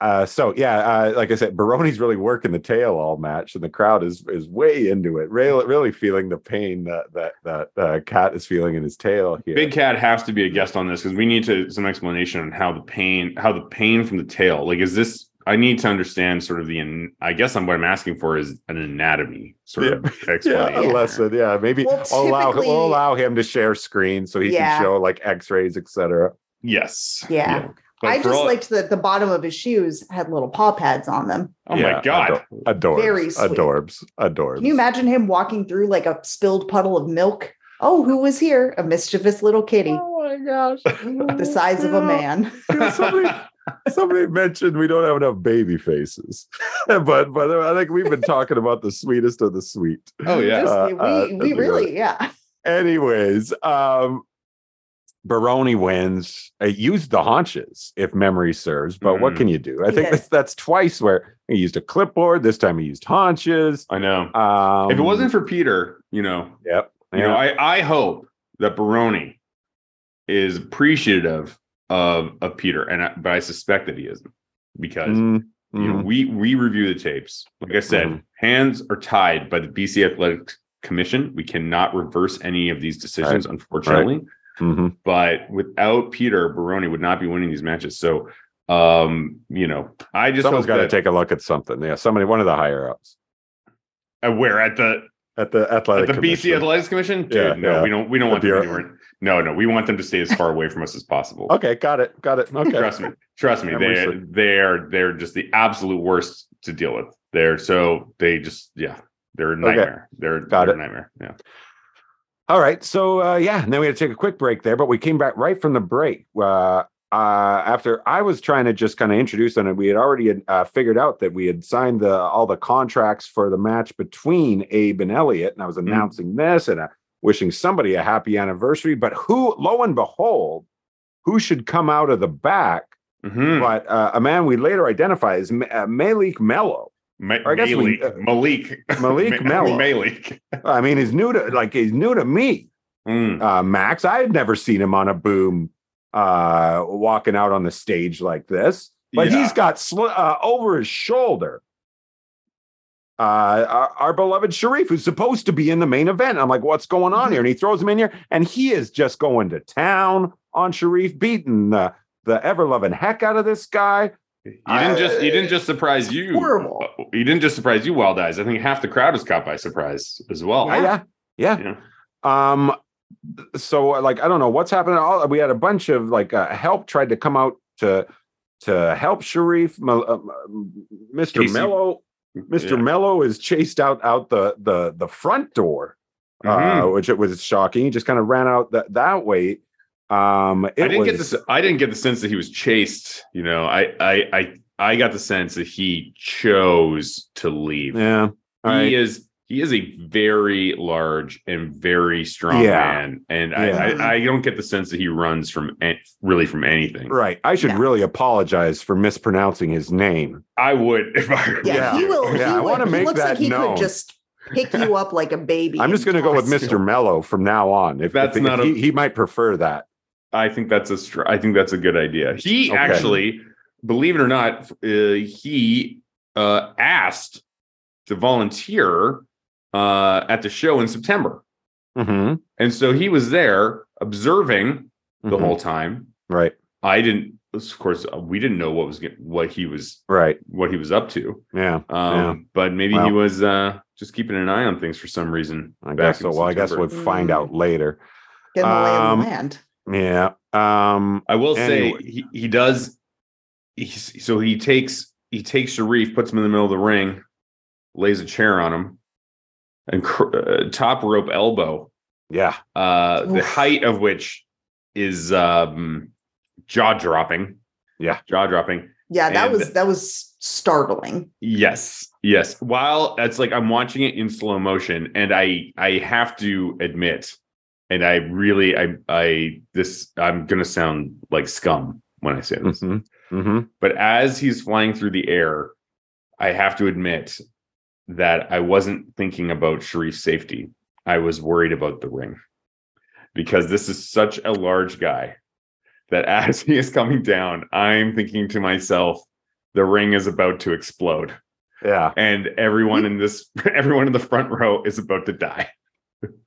uh, so yeah, uh, like I said, Baroni's really working the tail all match, and the crowd is is way into it. Really, really feeling the pain that that that uh, Cat is feeling in his tail here. Big Cat has to be a guest on this because we need to some explanation on how the pain, how the pain from the tail. Like, is this? I need to understand sort of the. I guess I'm what I'm asking for is an anatomy sort of yeah, explanation. a lesson. Yeah, maybe Well, I'll allow we'll allow him to share screen so he Yeah. can show like X-rays, etc. Yes. Yeah. But I just all- liked that the bottom of his shoes had little paw pads on them. Oh my god. adorbs, Very sweet. adorbs, adorbs. Can you imagine him walking through like a spilled puddle of milk? Oh, who was here? A mischievous little kitty, Oh my gosh, the size of a man. Somebody, somebody mentioned we don't have enough baby faces, but but I think we've been talking about the sweetest of the sweet. Oh yeah. Just- Uh, we uh, we that's really, yeah. Anyways, um, Baroni wins. Uh, used the haunches, if memory serves. But what Mhm. can you do? I think did. that's, that's twice where he used a clipboard. This time he used haunches. I know. Um, if it wasn't for Peter, you know, yep, you know, I I hope that Baroni is appreciative of of Peter, and I, but I suspect that he isn't because Mm, you know mm. we we review the tapes like i said Mhm. hands are tied by the bc athletic commission we cannot reverse any of these decisions unfortunately Mhm. but without peter baroni would not be winning these matches so um you know i just Someone's got to take a look at something. Yeah, somebody, one of the higher ups uh, where at the at the at athletic. the bc Commission. athletics commission Dude, Yeah, no yeah. we don't we don't The want them bureau. anywhere no no we want them to stay as far away from us as possible Okay, got it, got it. Okay, Trust me. Trust me. They slip. they're they're just the absolute worst to deal with. They're so they just yeah, they're a nightmare. They're, Got they're it. a nightmare. Yeah. All right. So uh, yeah, and then we had to take a quick break there, but we came back right from the break. Uh, uh, after I was trying to just kind of introduce them, and we had already uh, figured out that we had signed the all the contracts for the match between Abe and Elliot, and I was Mm. announcing this and uh, wishing somebody a happy anniversary. But who, lo and behold, who should come out of the back? Mhm. But uh, a man we later identify as Ma- uh, Malik Mello. Ma- Or I guess we- Malik. uh, Malik. Malik Mello. Malik. I mean, he's new to like he's new to me. Mm. uh, Max. I had never seen him on a boom uh, walking out on the stage like this, but Yeah. he's got sl- uh, over his shoulder. Uh, our, our beloved Sharif, who's supposed to be in the main event. I'm like, what's going on here? And he throws him in here, and he is just going to town on Sharif, beating the, the ever loving heck out of this guy. He didn't just he didn't just surprise you. horrible. He didn't just surprise you, Wild Eyes. I think half the crowd was caught by surprise as well. Yeah. yeah, yeah. Yeah. Um, so like I don't know what's happening. All we had a bunch of like uh, help tried to come out to to help Sharif. Uh, Mr. Casey- Mello, Mr. Yeah. Mello is chased out out the the the front door, uh, Mhm. which it was shocking. He just kind of ran out that that way. Um, it I didn't get was- this. I didn't get the sense that he was chased. You know, I I I I got the sense that he chose to leave. Yeah, all he right. is he is a very large and very strong Yeah. man, and I, Yeah. I I don't get the sense that he runs from an- really from anything. Right. I should Yeah. really apologize for mispronouncing his name. I would if I were Yeah, Yeah. he will. Yeah, he I would- wanna he make looks that like he known. could just pick you up like a baby. I'm just going to go with toss you. Mr. Mello from now on. If That's if- if not a- he, he might prefer that. I think that's a str- I think that's a good idea. He Okay. actually, believe it or not, uh, he uh, asked to volunteer uh, at the show in September, Mm-hmm. and so he was there observing the Mhm. whole time. Right. I didn't, of course, uh, we didn't know what was get- what he was Right. what he was up to. Yeah. Um, Yeah. But maybe he was uh, just keeping an eye on things for some reason. I guess so. Well, I guess we'll find out later. Get in the lay of Um, the land. Yeah. Um. I will Anyway. say he, he does. He's, so he takes he takes Sharif, puts him in the middle of the ring, lays a chair on him, and cr- uh, top rope elbow. Yeah. Uh, the height of which is um, jaw dropping. Yeah. jaw dropping. Yeah, that and- was that was startling. Yes, yes. While it's like I'm watching it in slow motion, and I I have to admit, and I really I I this I'm gonna sound like scum when I say this, hmm hmm but as he's flying through the air, I have to admit that I wasn't thinking about Sharif's safety. I was worried about the ring because this is such a large guy that as he is coming down, I'm thinking to myself, the ring is about to explode Yeah. and everyone in this everyone in the front row is about to die.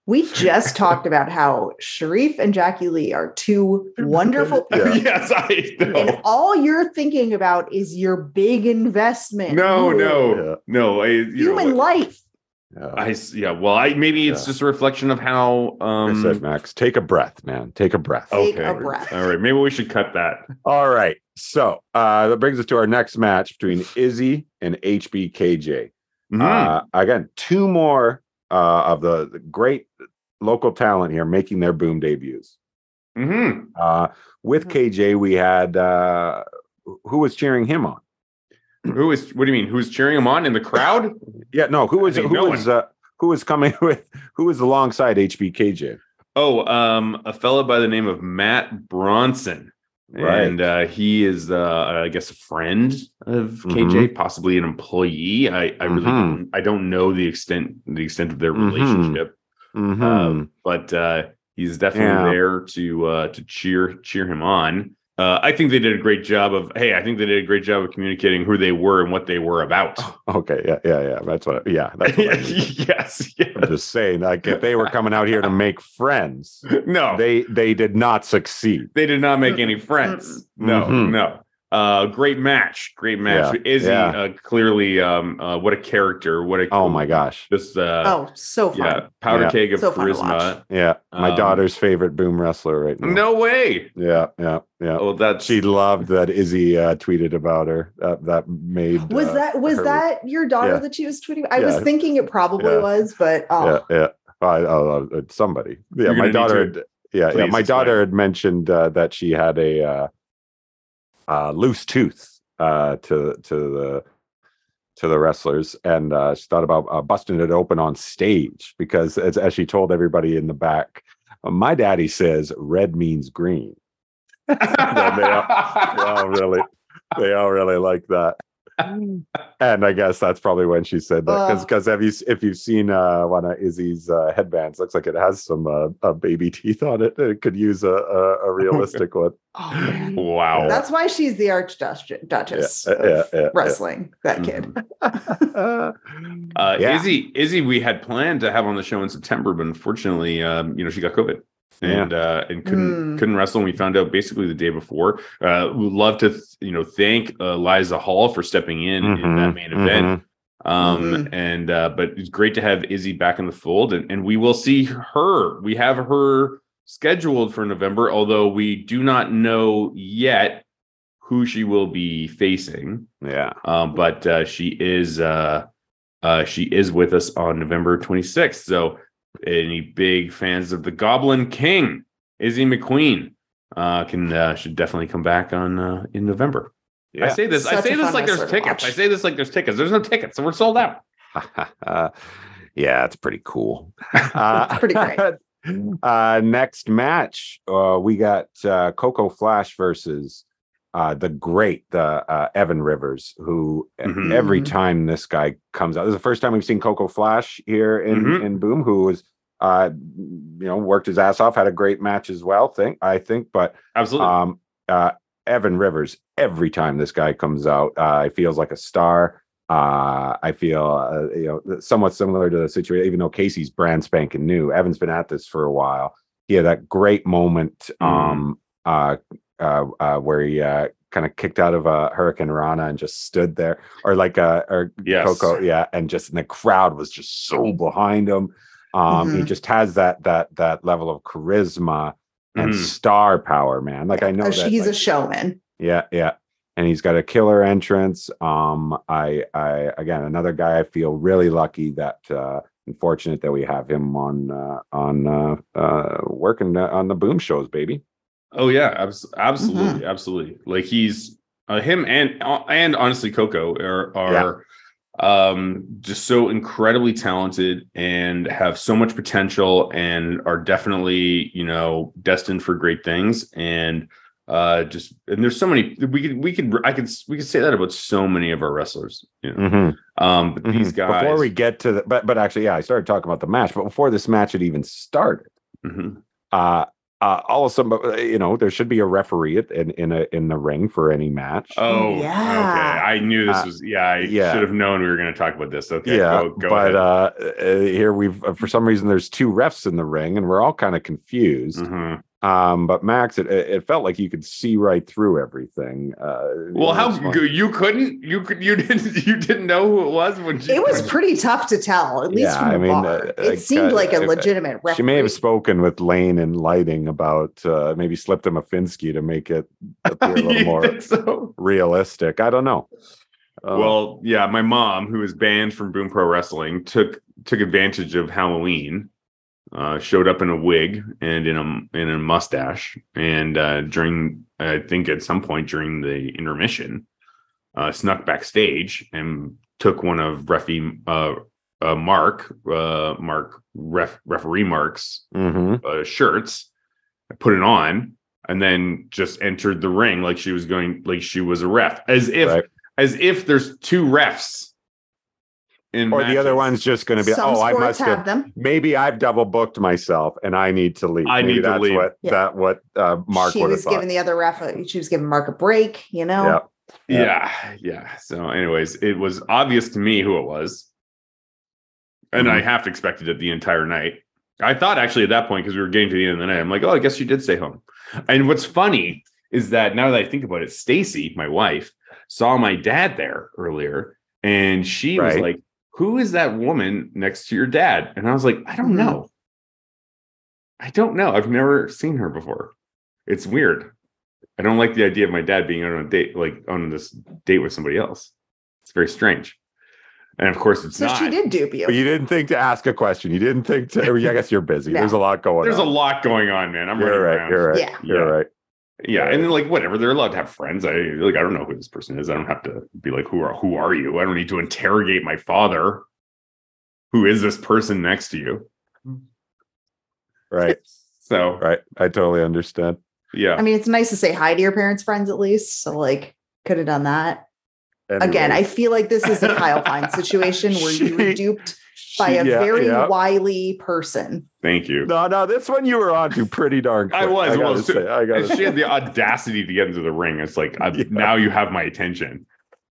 We just talked about how Sharif and Jackie Lee are two wonderful Yeah. people. yes, I know. And all you're thinking about is your big investment. No, Ooh, no, Yeah. no. I, you Human know, life. yeah. I s- yeah. Well, I maybe it's Yeah. just a reflection of how. I um said, Max, take a breath, man. Take a breath. Take Okay. a breath. All right. Maybe we should cut that. All right. So uh, that brings us to our next match between Izzy and HBKJ. Mhm. Uh, again, two more uh, of the, the great local talent here making their boom debuts. Mhm. Uh, with Mhm. KJ, we had uh, who was cheering him on? Who is? What do you mean? Who's cheering him on in the crowd? Yeah, no, who was who no was uh, who was coming with who was alongside HBKJ? Oh, um, a fellow by the name of Matt Bronson. Right. And uh, he is, uh, I guess, a friend of Mm-hmm. KJ, possibly an employee. I, I really, Mhm. don't, I don't know the extent, the extent of their Mhm. relationship. Mhm. Um, but uh, he's definitely Yeah. there to uh, to cheer cheer him on. Uh, I think they did a great job of. Hey, I think they did a great job of communicating who they were and what they were about. okay, yeah, yeah, yeah. That's what. Yeah, that's what I mean. yes, yes. I'm just saying, like, if they were coming out here to make friends, No, they they they did not succeed. they did not make any friends. No, Mhm. no. Uh, great match, great match. Yeah, Izzy, yeah. uh, clearly, um, uh, what a character! What a Oh my gosh. This uh, oh, so fun. yeah, powder Yeah. keg of So fun to charisma. Yeah, my Um, daughter's favorite boom wrestler right now. No way. Yeah, yeah, yeah. Oh, that She loved that Izzy uh, tweeted about her. That that made Was uh, that was her- that your daughter Yeah. that she was tweeting? I was thinking it probably Yeah. was, but oh, Yeah, yeah. I, oh, uh, somebody. Yeah, You're my gonna daughter. Had, yeah, yeah. My explain. daughter had mentioned uh, that she had a uh, uh, loose tooth uh, to to the to the wrestlers, and uh, she thought about uh, busting it open on stage because, as, as she told everybody in the back, my daddy says red means green. they all- They all really, they all really like that. And I guess that's probably when she said that because Uh. because have you if you've seen uh, one of Izzy's uh, headbands, looks like it has some uh, uh, baby teeth on it. It could use a a, a realistic one. oh wow. That's why she's the archduchess Duchess Yeah, of yeah, yeah, yeah. wrestling. That kid. Uh, Yeah. Izzy, Izzy, we had planned to have on the show in September, but unfortunately, um, you know, she got COVID. And uh and couldn't Mm. couldn't wrestle and we found out basically the day before. Uh would love to th- you know thank uh, liza hall for stepping in in that main event. Um Mhm. and uh but it's great to have izzy back in the fold and, and we will see her. We have her scheduled for november although we do not know yet who she will be facing. Yeah. um but uh she is uh uh she is with us on november 26th so any big fans of the goblin king izzy mcqueen uh can uh should definitely come back on uh in november Yeah. I say this. I say this like there's wrestler to tickets. I say this like there's tickets. There's no tickets, so we're sold out. yeah, it's pretty cool. Uh, Pretty great. Uh, next match, uh, we got uh, Coco Flash versus uh, the great the uh, Evan Rivers, who Mhm. every Mhm. time this guy comes out, this is the first time we've seen Coco Flash here in Mhm. in Boom, who was uh, you know worked his ass off, had a great match as well. Think I think, but Absolutely. um, uh, Evan Rivers, every time this guy comes out, uh, he feels like a star. Uh, I feel, uh, you know, somewhat similar to the situation, even though Casey's brand spanking new. Evan's been at this for a while. He had that great moment Mm. um, uh, uh, uh, where he uh, kind of kicked out of a hurricanrana and just stood there, or like uh, or yes. Coco, yeah, and just and the crowd was just so behind him. Um, He Mhm. just has that that that level of charisma and Mhm. star power, man. Like I know Uh, that he's a showman. yeah, yeah. And he's got a killer entrance. Um, I I again another guy I feel really lucky that uh and fortunate that we have him on uh on uh uh working uh, on the boom shows, baby. Oh yeah, abs- absolutely, Mm-hmm. absolutely. Like he's uh, him and uh, and honestly, Coco are are um just so incredibly talented and have so much potential and are definitely you know destined for great things and uh just and there's so many we could we could i could we could say that about so many of our wrestlers you know Mhm, um but these mhm. guys before we get to the but but actually yeah, I started talking about the match, but before this match had even started, Mhm. uh uh all of some uh, you know there should be a referee at- in in a in the ring for any match. oh yeah. okay i knew this Uh, was yeah i yeah. should have known we were going to talk about this okay yeah, go, go but ahead. uh, uh, here we've uh, for some reason there's two refs in the ring, and we're all kind of confused. Mhm. Um, but Max, it, it it felt like you could see right through everything. Uh, Well, how was fun. go- you couldn't you could you didn't you didn't know who it was when she It was pretty tough to tell, at least Yeah, from the I mean, bar. uh, it seemed uh, like a uh, legitimate referee. She may have spoken with Lane and Lighting about uh, maybe slipped him a Finsky to make it appear a little more so. realistic. I don't know. Uh, Well, yeah, my mom, who was banned from Boom Pro Wrestling, took took advantage of Halloween. Uh, showed up in a wig and in a in a mustache, and uh, during I think at some point during the intermission, uh, snuck backstage and took one of Refi uh, uh, Mark uh, Mark ref, referee Mark's mhm. uh, shirts, put it on, and then just entered the ring like she was going like she was a ref, as if Right. as if there's two refs. In or the other one's just going to be, Some oh, I sports must have have. them. Maybe I've double booked myself and I need to leave. I Maybe need to that's leave. What Yeah. that what uh, Mark she would have was thought. giving the other ref, a, she was giving Mark a break, you know? yeah. Yeah, yeah. So, anyways, it was obvious to me who it was, and Mm-hmm. I half expected it the entire night. I thought actually at that point because we were getting to the end of the night, I'm like, oh, I guess she did stay home. And what's funny is that now that I think about it, Stacy, my wife, saw my dad there earlier, and she was Right. like, "Who is that woman next to your dad?" And I was like, "I don't Mhm. know. I don't know. I've never seen her before. It's weird. I don't like the idea of my dad being on a date, like on this date with somebody else. It's very strange. And of course, it's So not. she did dupe you. But you didn't think to ask a question. You didn't think to. I guess you're busy. No. There's a lot going on. There's a lot going on, man. I'm You're right. around. You're right. Yeah. You're Yeah. right. Yeah, and then like whatever, they're allowed to have friends. I like I don't know who this person is. I don't have to be like who are who are you? I don't need to interrogate my father. Who is this person next to you? Right. So Right. I totally understand. yeah, I mean, it's nice to say hi to your parents' friends at least. So, like, could have done that. Again, I feel like this is a Kyle Fine situation where you were She- duped by a Yeah, very yeah. wily person. thank you. No, no, this one you were on to pretty darn quick. I was, I gotta well, say, I gotta And she had the audacity to get into the ring. It's like I, Yeah. now you have my attention.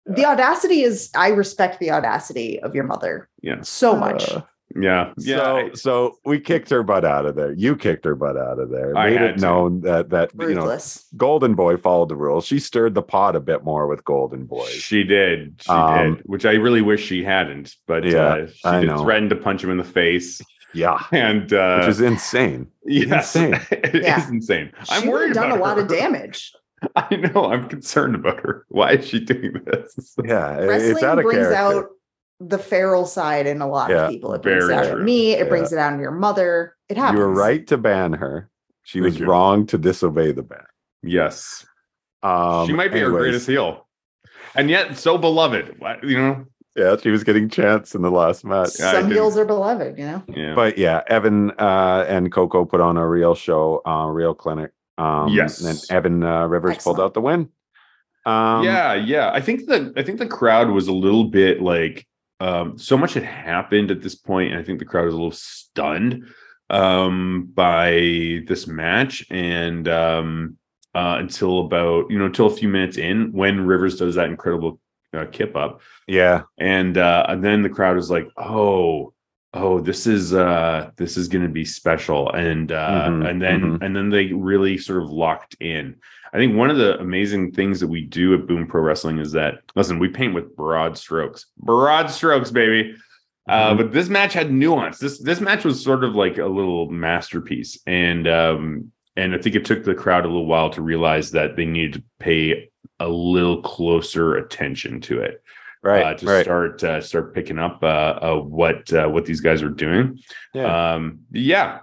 The audacity is, I respect the audacity of your mother Yeah. so much. Uh, Yeah. Yeah. So so we kicked her butt out of there. You kicked her butt out of there. I Made had it to. known that that you know Ruthless. Golden Boy followed the rules. She stirred the pot a bit more with Golden Boy. She did. She Um, did. Which I really wish she hadn't. But Yeah, uh, she I did know. threaten to punch him in the face. Yeah, And uh which is insane. yes, insane. it is Yeah. insane. I'm She worried done about a lot of damage. I know. I'm concerned about her. Why is she doing this? Yeah, Wrestling it's out of brings character. out the feral side in a lot Yeah, of people. It brings it out true. in me. It Yeah. brings it out in your mother. It happens. You were right to ban her. She Thank was you. wrong to disobey the ban. Yes. Um, she might be our anyways, greatest heel. And yet so beloved. What you know? Yeah, she was getting chance in the last match. Some did- heels are beloved, you know. Yeah. But yeah, Evan uh, and Coco put on a real show, uh, real clinic. Um, Yes. and Evan uh, Rivers Excellent. pulled out the win. Um, yeah, yeah. I think the I think the crowd was a little bit like um so much had happened at this point, and I think the crowd was a little stunned um by this match. And um uh until about you know until a few minutes in when Rivers does that incredible uh, kip up. Yeah, and uh and then the crowd is like oh oh this is uh this is gonna be special. And uh Mhm, and then and then they really sort of locked in i think one of the amazing things that we do at boom pro wrestling is that listen we paint with broad strokes broad strokes baby uh Mhm. but this match had nuance this this match was sort of like a little masterpiece and um and i think it took the crowd a little while to realize that they needed to pay a little closer attention to it right, uh, to right. start uh, start picking up uh, uh, what uh, what these guys are doing. Yeah. Um, yeah,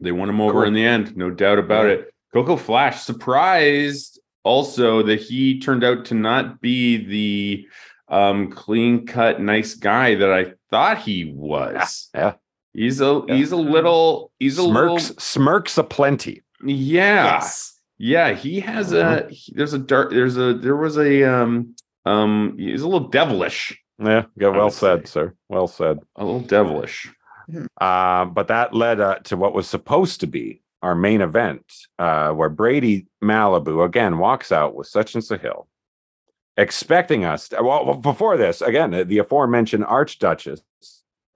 they won them over Cool. in the end, no doubt about Yeah. it. Coco Flash surprised also that he turned out to not be the um, clean cut nice guy that I thought he was. Yeah, He's a Yeah. he's a little he's a smirks, little smirks aplenty. yeah Yes. yeah he has a he- there's a dark there's a there was a um um he's a little devilish Yeah, yeah. Well said, say. sir. Well said. a little devilish Uh, but that led uh, to what was supposed to be our main event, uh, where Brady Malibu again walks out with such and Sahil, expecting us. To, well, well, before this, again, the, the aforementioned Archduchess.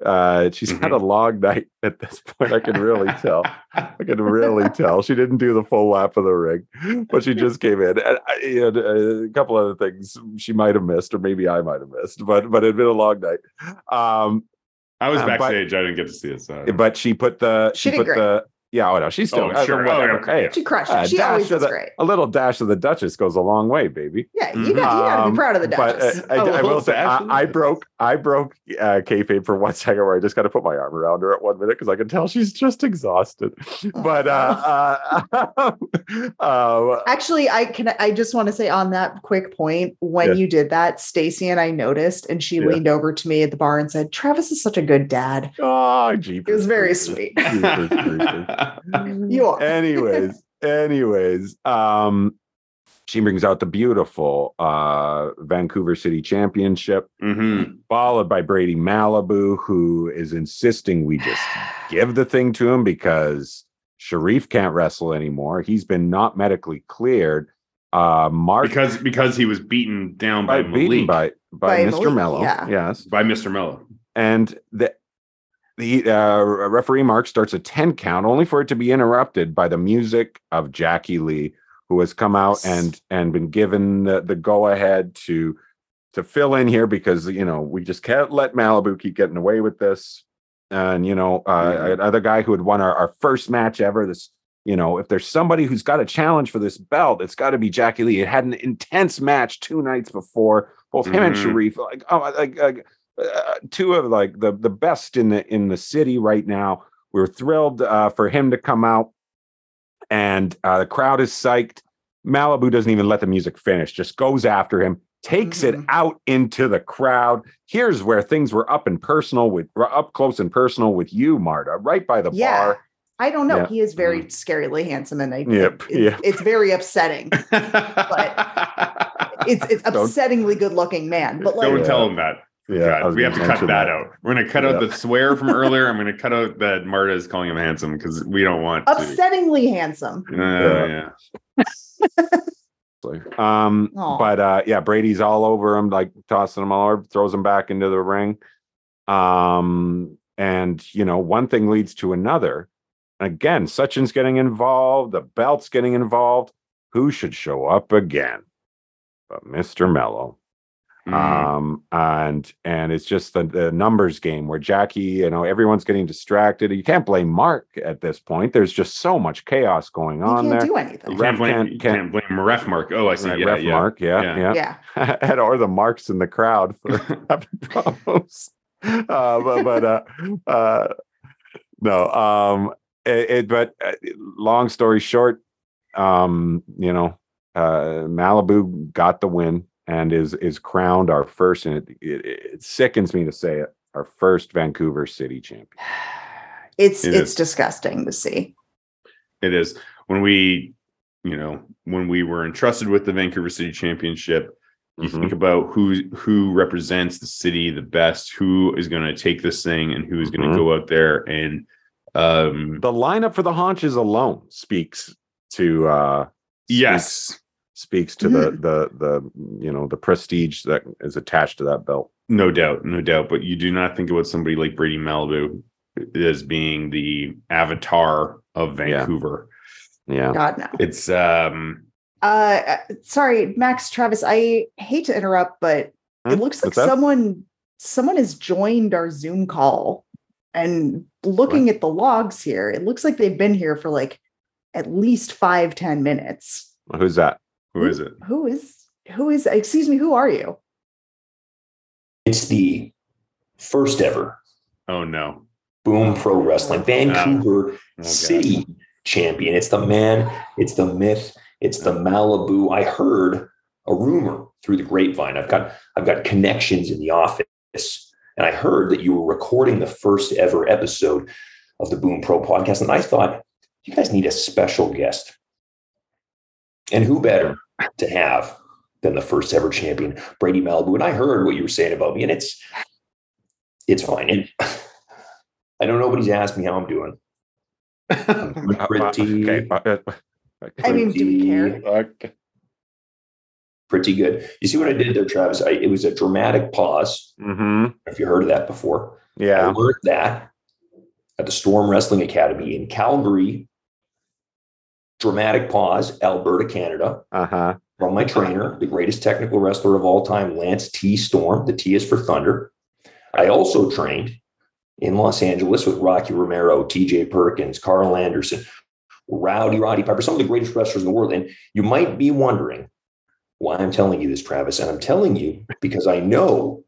Uh, she's had a long night at this point. I can really tell. I can really tell she didn't do the full lap of the ring, but she just came in. And, I- you know, a couple other things she might have missed, or maybe I might have missed, but but it'd been a long night. Um, I was Uh, but- backstage. I didn't get to see it. So. but she put the She she, did put great. the yeah oh no she's still Oh, sure. Well, whatever. okay. Hey, She crushed uh, it. She always of does the- great. a little dash of the Duchess goes a long way, baby. Yeah, you got you got to Um, be proud of the But Duchess. uh, I, A I little will say dash of the I, I broke I broke uh, kayfabe for one second where I just got to put my arm around her at one minute because I can tell she's just exhausted. But uh, uh, uh, Actually, I can. I just want to say on that quick point, when Yeah. you did that, Stacy and I noticed, and she Yeah. leaned over to me at the bar and said, "Travis is such a good dad." oh, jeepers It was very creepers. sweet. Jeepers creepers. You are. anyways anyways um she brings out the beautiful uh vancouver city championship Mhm. followed by brady malibu who is insisting we just give the thing to him because sharif can't wrestle anymore he's been not medically cleared uh mark because because he was beaten down by, by, beaten by by, By mr Malik, mello yeah. yes by Mr. Mello. and the the uh, referee Mark starts a 10 count only for it to be interrupted by the music of Jackie Lee who has come out and and been given the, the go ahead to to fill in here because you know we just can't let Malibu keep getting away with this and you know uh, Mhm. another guy who had won our, our first match ever this you know if there's somebody who's got a challenge for this belt it's got to be Jackie Lee it had an intense match two nights before both him and Mhm. Sharif like oh like, like uh, two of like the the best in the in the city right now. We were thrilled uh, for him to come out, and uh, the crowd is psyched. Malibu doesn't even let the music finish; just goes after him, takes it Mhm. out into the crowd. Here's where things were up and personal with up close and personal with you, Marta, right by the Yeah. bar. I don't know. Yeah. He is very scarily handsome, and I Yep, it- yep. it's very upsetting. But it's it's Don't- upsettingly good looking man, but like Don't tell him that. Yeah, God, we have gonna cut mention that, out. We're going to cut out the swear from earlier. I'm going to cut out that Marta is calling him handsome because we don't want to. upsettingly handsome. Uh, yeah. Um, Aw. but uh, yeah, Brady's all over him, like tossing him all over, throws him back into the ring. Um, and you know one thing leads to another. Again, Sachin's getting involved. The belt's getting involved. Who should show up again? But Mr. Mello. Mm. Um, and and it's just the, the numbers game where Jackie, you know, everyone's getting distracted. You can't blame Mark at this point. There's just so much chaos going You on can't there. do you anything. Ref can't blame, can't- you can't- can't blame ref mark. Oh, I see. Right, yeah, ref yeah. Mark, yeah, Yeah. yeah, Yeah. and or the marks in the crowd for having problems. Uh, but but uh, uh, no, um, it, it but uh, long story short, um, you know, uh, Malibu got the win and is is crowned our first, and it, it, it sickens me to say it, our first Vancouver City champion. It's It it's is. disgusting to see. It is when we, you know, when we were entrusted with the Vancouver City Championship. You Mhm. think about who who represents the city the best, who is going to take this thing, and who is going to go out there and um The lineup for the haunches alone speaks to uh, yes, speaks to the the the you know the prestige that is attached to that belt. no doubt, no doubt. But you do not think about somebody like Brady Malibu as being the avatar of Vancouver. Yeah. God no. It's um Uh, uh, sorry, Max Travis. I hate to interrupt, but Huh? it looks like What's that? someone someone has joined our Zoom call. And looking at the logs here, it looks like they've been here for like at least five ten minutes. Who's that? Who is it? Who is who is? Excuse me. Who are you? It's the first ever Oh no. Boom Pro Wrestling oh, Vancouver oh, God. City champion. It's the man, it's the myth, it's the Malibu. I heard a rumor through the grapevine. I've got I've got connections in the office, and I heard that you were recording the first ever episode of the Boom Pro podcast. And I thought, you guys need a special guest. And who better to have than the first ever champion, Brady Malibu? And I heard what you were saying about me, and it's it's fine. And I know nobody's asked me how I'm doing. I'm doing Uh, uh, pretty, okay, uh, uh, I mean, do we care? okay. pretty good. You see what I did there, Travis? I, it was a dramatic pause. Mhm. If you heard of that before, yeah, I Yeah. learned that at the Storm Wrestling Academy in Calgary. Dramatic pause, Alberta, Canada, Uh-huh. from my trainer, the greatest technical wrestler of all time, Lance T. Storm. The T is for Thunder. I also trained in Los Angeles with Rocky Romero, TJ Perkins, Karl Anderson, Rowdy Roddy Piper, some of the greatest wrestlers in the world. And you might be wondering why I'm telling you this, Travis. And I'm telling you because I know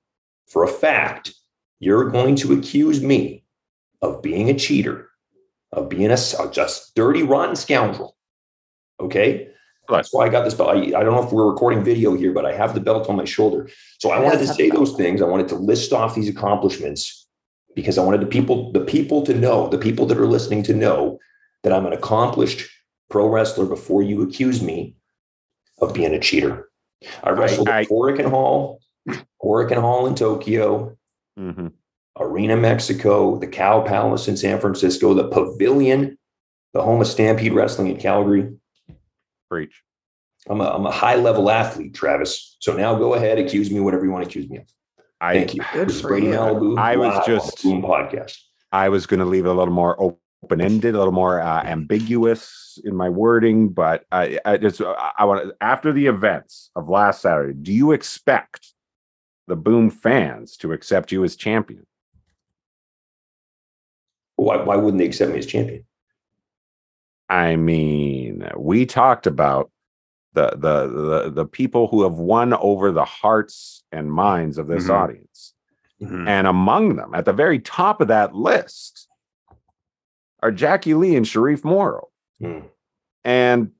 for a fact you're going to accuse me of being a cheater, of being a, a just dirty, rotten scoundrel. Okay. That's why I got this belt. I, I don't know if we're recording video here, but I have the belt on my shoulder. So I wanted to say those things. I wanted to list off these accomplishments because I wanted the people, the people to know, the people that are listening to know that I'm an accomplished pro wrestler before you accuse me of being a cheater. I wrestled I- at Korakuen Hall, Korakuen Hall in Tokyo, Mhm. Arena Mexico, the Cow Palace in San Francisco, the Pavilion, the home of Stampede Wrestling in Calgary. Preach. I'm a, I'm a high level athlete, Travis. So now go ahead, accuse me whatever you want to accuse me of. I Thank you. Good This is for Brady you. Malibu. I was just- Boom podcast. I was going to leave it a little more open ended, a little more uh, ambiguous in my wording, but I, I just I, I want after the events of last Saturday, do you expect the Boom fans to accept you as champion? Why, why wouldn't they accept me as champion? I mean, we talked about the the the the people who have won over the hearts and minds of this Mhm. audience. Mhm. And among them, at the very top of that list, are Jackie Lee and Sharif Morrow. Hmm. And,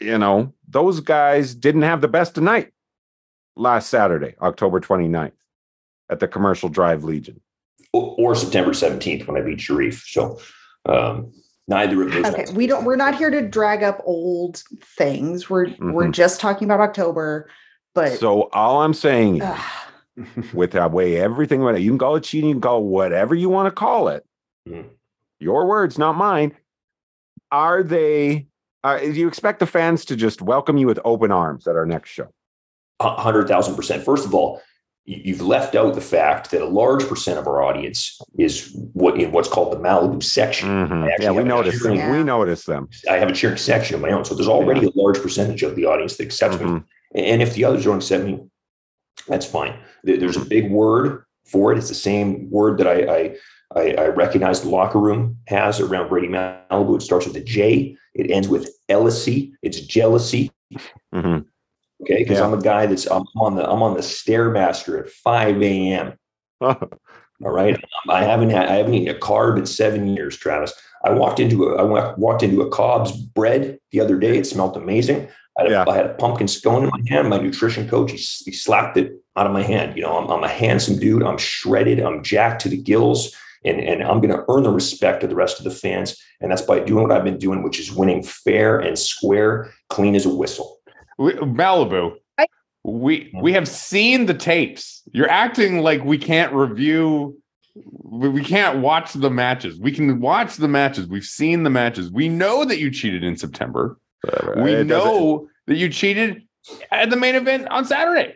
you know, those guys didn't have the best of night last Saturday, October 29th, at the Commercial Drive Legion. Or, or September 17th when I beat Sharif. So um, neither of those. Okay, we don't. We're not here to drag up old things. We're we're just talking about October. But So all I'm saying is, with that way, everything, went- you can call it cheating, you can call it whatever you want to call it. Mhm. Your words, not mine. Are they, uh, do you expect the fans to just welcome you with open arms at our next show? A hundred thousand percent. First of all, you've left out the fact that a large percent of our audience is what in what's called the Malibu section. Mhm. Yeah, we noticed them. We noticed them. I have a cheering section of my own, so there's already a large percentage of the audience that accepts me. Mhm. And if the others don't accept me, that's fine. There's a big word for it. It's the same word that I I, I, I recognize the locker room has around Brady Malibu. It starts with a J. It ends with jealousy. It's jealousy. Mhm. Okay, because Yeah. I'm a guy that's I'm on the I'm on the stairmaster at 5 a.m. All right, I haven't had I haven't eaten a carb in seven years, Travis. I walked into a I wa- walked into a COBS bread the other day. It smelled amazing. I had, a, Yeah. I had a pumpkin scone in my hand. My nutrition coach he, he slapped it out of my hand. You know, I'm, I'm a handsome dude. I'm shredded. I'm jacked to the gills, and and I'm going to earn the respect of the rest of the fans. And that's by doing what I've been doing, which is winning fair and square, clean as a whistle. We, Malibu. I- we we have seen the tapes. You're acting like we can't review. We we can't watch the matches. We can watch the matches. We've seen the matches. We know that you cheated in September. Whatever. We It doesn't- know that you cheated at the main event on Saturday.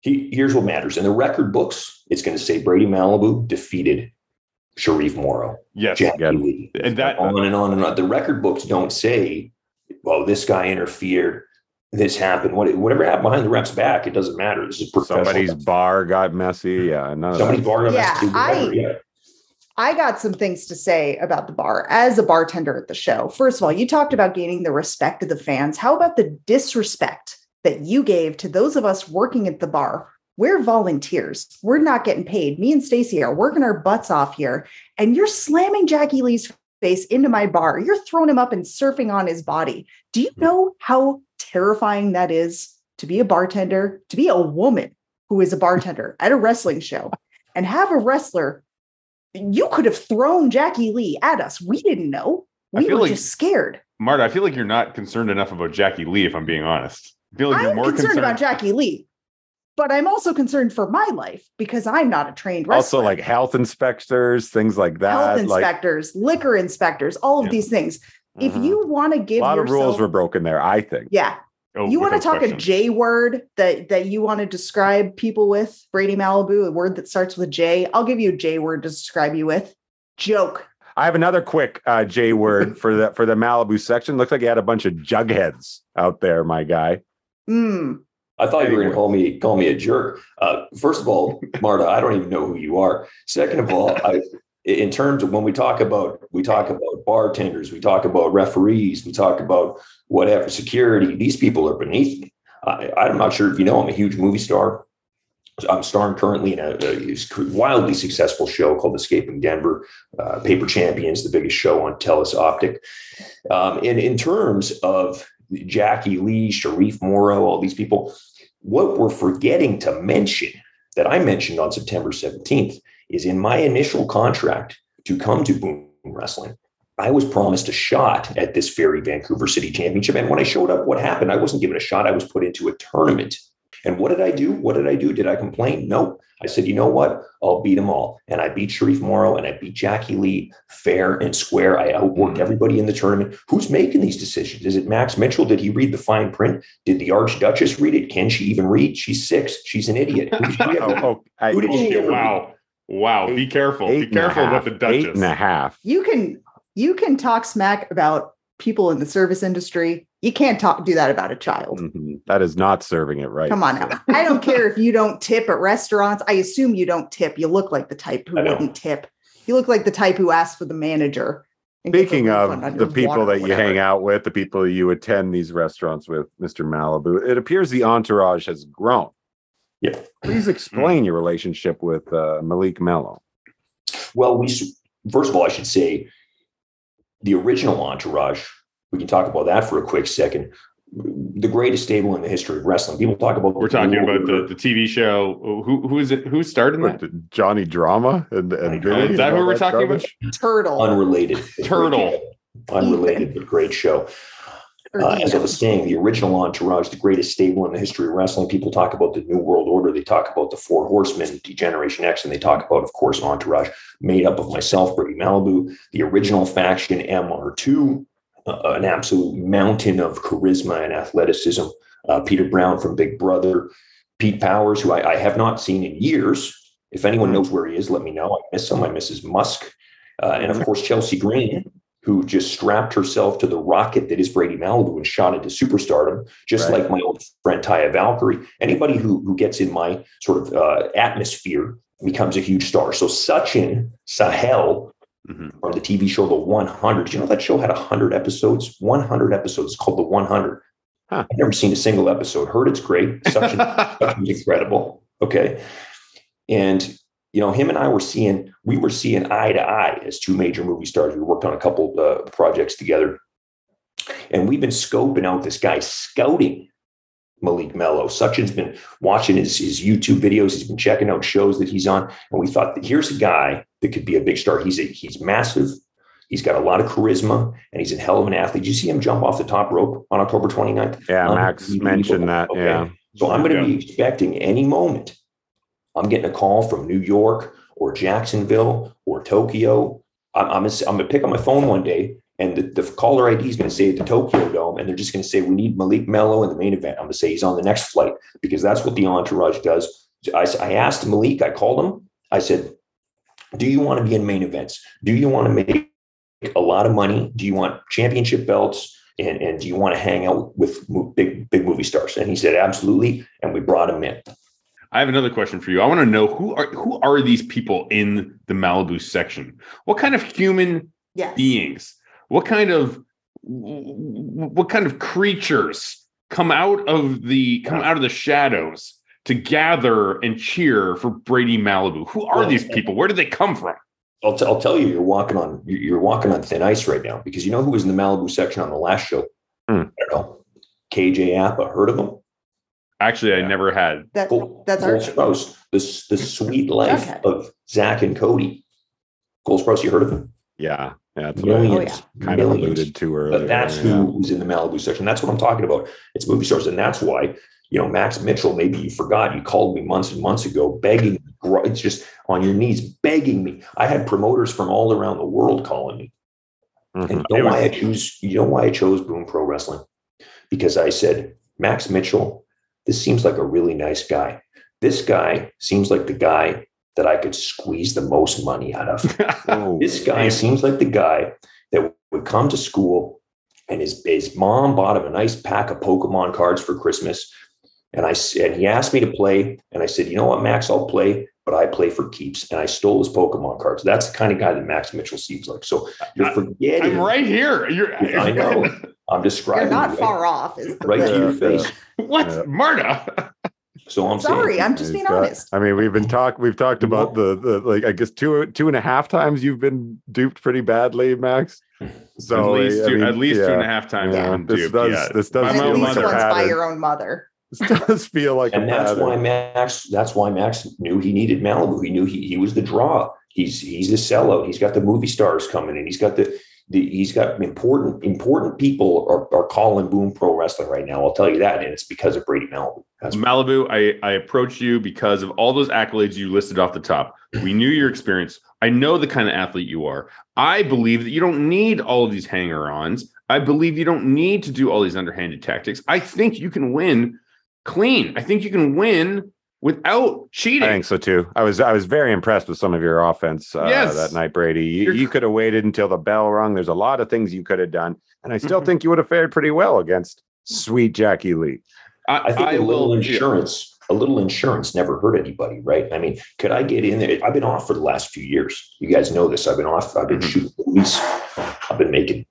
He, here's what matters. In the record books, it's going to say Brady Malibu defeated Sharif Morrow, Yes. Jackie Yeah. Lee, And that on and on and on. The record books don't say, well, this guy interfered, this happened. What, whatever happened behind the ref's back, it doesn't matter. This is professional. Somebody's bar got messy. Yeah, none of Somebody's that. bar Yeah, has to do I- yeah. I got some things to say about the bar as a bartender at the show. First of all, you talked about gaining the respect of the fans. How about the disrespect that you gave to those of us working at the bar? We're volunteers. We're not getting paid. Me and Stacy are working our butts off here, and you're slamming Jackie Lee's face into my bar. You're throwing him up and surfing on his body. Do you hmm. know how terrifying that is to be a bartender, to be a woman who is a bartender at a wrestling show and have a wrestler you could have thrown Jackie Lee at us. We didn't know. We were like- just scared. Marta, I feel like you're not concerned enough about Jackie Lee, if I'm being honest. I feel like you're I'm more concerned, concerned, about Jackie Lee, but I'm also concerned for my life because I'm not a trained wrestler. Also, like health inspectors, things like that. health like inspectors, liquor inspectors, all of Yeah. these things. If Mhm. you want to give a lot of rules were broken there, I think. yeah, Oh, you want to talk question. a J word that that you want to describe people with Brady Malibu, a word that starts with a J. I'll give you a J word to describe you with. Joke. I have another quick uh, J word for the for the Malibu section. Looks like you had a bunch of jugheads out there, my guy. Mm. I thought you were going to call me call me a jerk. Uh, first of all, Marta, I don't even know who you are. Second of all, I, in terms of when we talk about we talk about bartenders, we talk about referees, we talk about whatever security. These people are beneath me. I, I'm not sure if you know. I'm a huge movie star. I'm starring currently in a, a wildly successful show called Escaping Denver, uh, Paper Champions, the biggest show on Telus Optik. Um, and in terms of Jackie Lee, Sharif Morrow, all these people, what we're forgetting to mention that I mentioned on September 17th is in my initial contract to come to Boom Wrestling. I was promised a shot at this Ferry Vancouver City Championship. And when I showed up, what happened? I wasn't given a shot. I was put into a tournament. And what did I do? What did I do? Did I complain? No. I said, you know what? I'll beat them all. And I beat Sharif Morrow and I beat Jackie Lee fair and square. I outworked mm. everybody in the tournament. Who's making these decisions? Is it Max Mitchell? Did he read the fine print? Did the Archduchess read it? Can she even read? She's six. She's an idiot. Who did she ever- Oh, oh, I- Who did she ever wow. Wow. Be careful. Be eight and a careful half, with the Duchess. and a half. you can you can talk smack about people in the service industry. You can't talk do that about a child. Mhm. That is not serving it right. Come on now. I don't care if you don't tip at restaurants. I assume you don't tip. You look like the type who wouldn't tip. You look like the type who asks for the manager. and gets a Speaking of the people that you hang out with, the people you attend these restaurants with, Mr. Malibu, it appears the entourage has grown. Yeah. Please explain your relationship with uh, Malik Mello. Well, we first of all, I should say the original entourage. We can talk about that for a quick second. The greatest stable in the history of wrestling. People talk about. We're talking about the, the TV show. Who who is it? Who started What, that? Johnny Drama and, and Is Vinny Is that who we're talking about? turtle. unrelated Turtle. unrelated but great show. Uh, as I was saying, the original entourage, the greatest stable in the history of wrestling. People talk about the New World Order. They talk about the Four Horsemen, D-Generation X, and they talk about, of course, Entourage, made up of myself, Brady Malibu, the original faction MR2, uh, an absolute mountain of charisma and athleticism. Uh, Peter Brown from Big Brother, Pete Powers, who I, I have not seen in years. If anyone knows where he is, let me know. I miss him. I miss his Musk. Uh, and of course, Chelsea Green, who just strapped herself to the rocket that is Brady Malibu and shot into superstardom, just Right. like my old friend Taya Valkyrie. Anybody who, who gets in my sort of uh, atmosphere becomes a huge star. So Sachin Sahi Mhm. from the TV show The 100. Did you know that show had 100 episodes? 100 episodes. It's called The 100. Huh. I've never seen a single episode. Heard it's great. Sachin Sachin's incredible. Okay. And you know, him and I were seeing, we were seeing eye to eye as two major movie stars. We worked on a couple uh, projects together. And we've been scoping out this guy, scouting Malik Mello. Sachin's been watching his, his YouTube videos. He's been checking out shows that he's on. And we thought that here's a guy that could be a big star. He's a, he's massive. He's got a lot of charisma and he's a hell of an athlete. Did you see him jump off the top rope on October 29th? Yeah, Um, Max mentioned that. okay. Yeah. So I'm going to be expecting any moment. I'm getting a call from New York or Jacksonville or Tokyo. I'm, I'm, gonna, I'm gonna pick up my phone one day and the, the caller ID is going to say the Tokyo Dome, and they're just going to say, We need Malik Mello in the main event. I'm going to say he's on the next flight because that's what the entourage does. I, I asked Malik, I called him, I said, Do you want to be in main events? Do you want to make a lot of money? Do you want championship belts? And, and do you want to hang out with big big movie stars? And he said, absolutely. And we brought him in. I have another question for you. I want to know who are who are these people in the Malibu section? What kind of human Yes. beings? What kind of what kind of creatures come out of the come out of the shadows to gather and cheer for Brady Malibu? Who are Well, these people? Where did they come from? I'll, t- I'll tell you, you're walking on you're you're walking on thin ice right now because you know who was in the Malibu section on the last show? Hmm. I don't know. KJ Apa, heard of him? Actually, I never had. That, Cole, that's Cole our Sprouse, the, the Suite Life Jughead. of Zack and Cody. Cole Sprouse, you heard of him? Yeah. Yeah. That's what I Millions, kind of alluded to earlier. But that's yeah. who was in the Malibu section. That's what I'm talking about. It's movie stars, and that's why you know Max Mitchell. Maybe you forgot. You called me months and months ago, begging. It's just on your knees, begging me. I had promoters from all around the world calling me. Mhm. And you It know why I choose? You know why I chose Boom Pro Wrestling? Because I said Max Mitchell. This seems like a really nice guy. This guy seems like the guy that I could squeeze the most money out of. Oh, This guy seems like the guy that would come to school and his, his mom bought him a nice pack of Pokemon cards for Christmas. And I said, he asked me to play. And I said, you know what, Max, I'll play, but I play for keeps. And I stole his Pokemon cards. That's the kind of guy that Max Mitchell seems like. So you're forgetting. I'm right here. You're, I know. I'm describing. You're not you, right- far off. Is the Right to thing. your Yeah, face. what, Yeah. Marta? So I'm Sorry, saying, I'm just He's being got- uh, honest. I mean, we've been talk. We've talked about the the like. I guess two two and a half times you've been duped pretty badly, Max. So at least, I two, mean, at least two yeah, half times. yeah, I've been this does- yeah. this does By At feel least like a mother. once by your own mother. This does feel like and a that's pattern. why Max. That's why Max knew he needed Malibu. He knew he, he was the draw. He's he's a sellout. He's got the movie stars coming in. He's got the, the he's got important important people are, are calling Boom Pro Wrestling right now. I'll tell you that, and it's because of Brady Malibu. That's Malibu, I, I approached you because of all those accolades you listed off the top. We knew your experience. I know the kind of athlete you are. I believe that you don't need all of these hanger ons. I believe you don't need to do all these underhanded tactics. I think you can win clean. I think you can win without cheating. I think so too. I was I was very impressed with some of your offense uh, Yes. that night, Brady. You, You're- could have waited until the bell rung. There's a lot of things you could have done, and I still Mhm. think you would have fared pretty well against sweet Jackie Lee. I think a little will- insurance, a little insurance never hurt anybody, right? I mean, could I get in there? I've been off for the last few years. You guys know this. I've been off. I've been Mhm. shooting movies. I've been making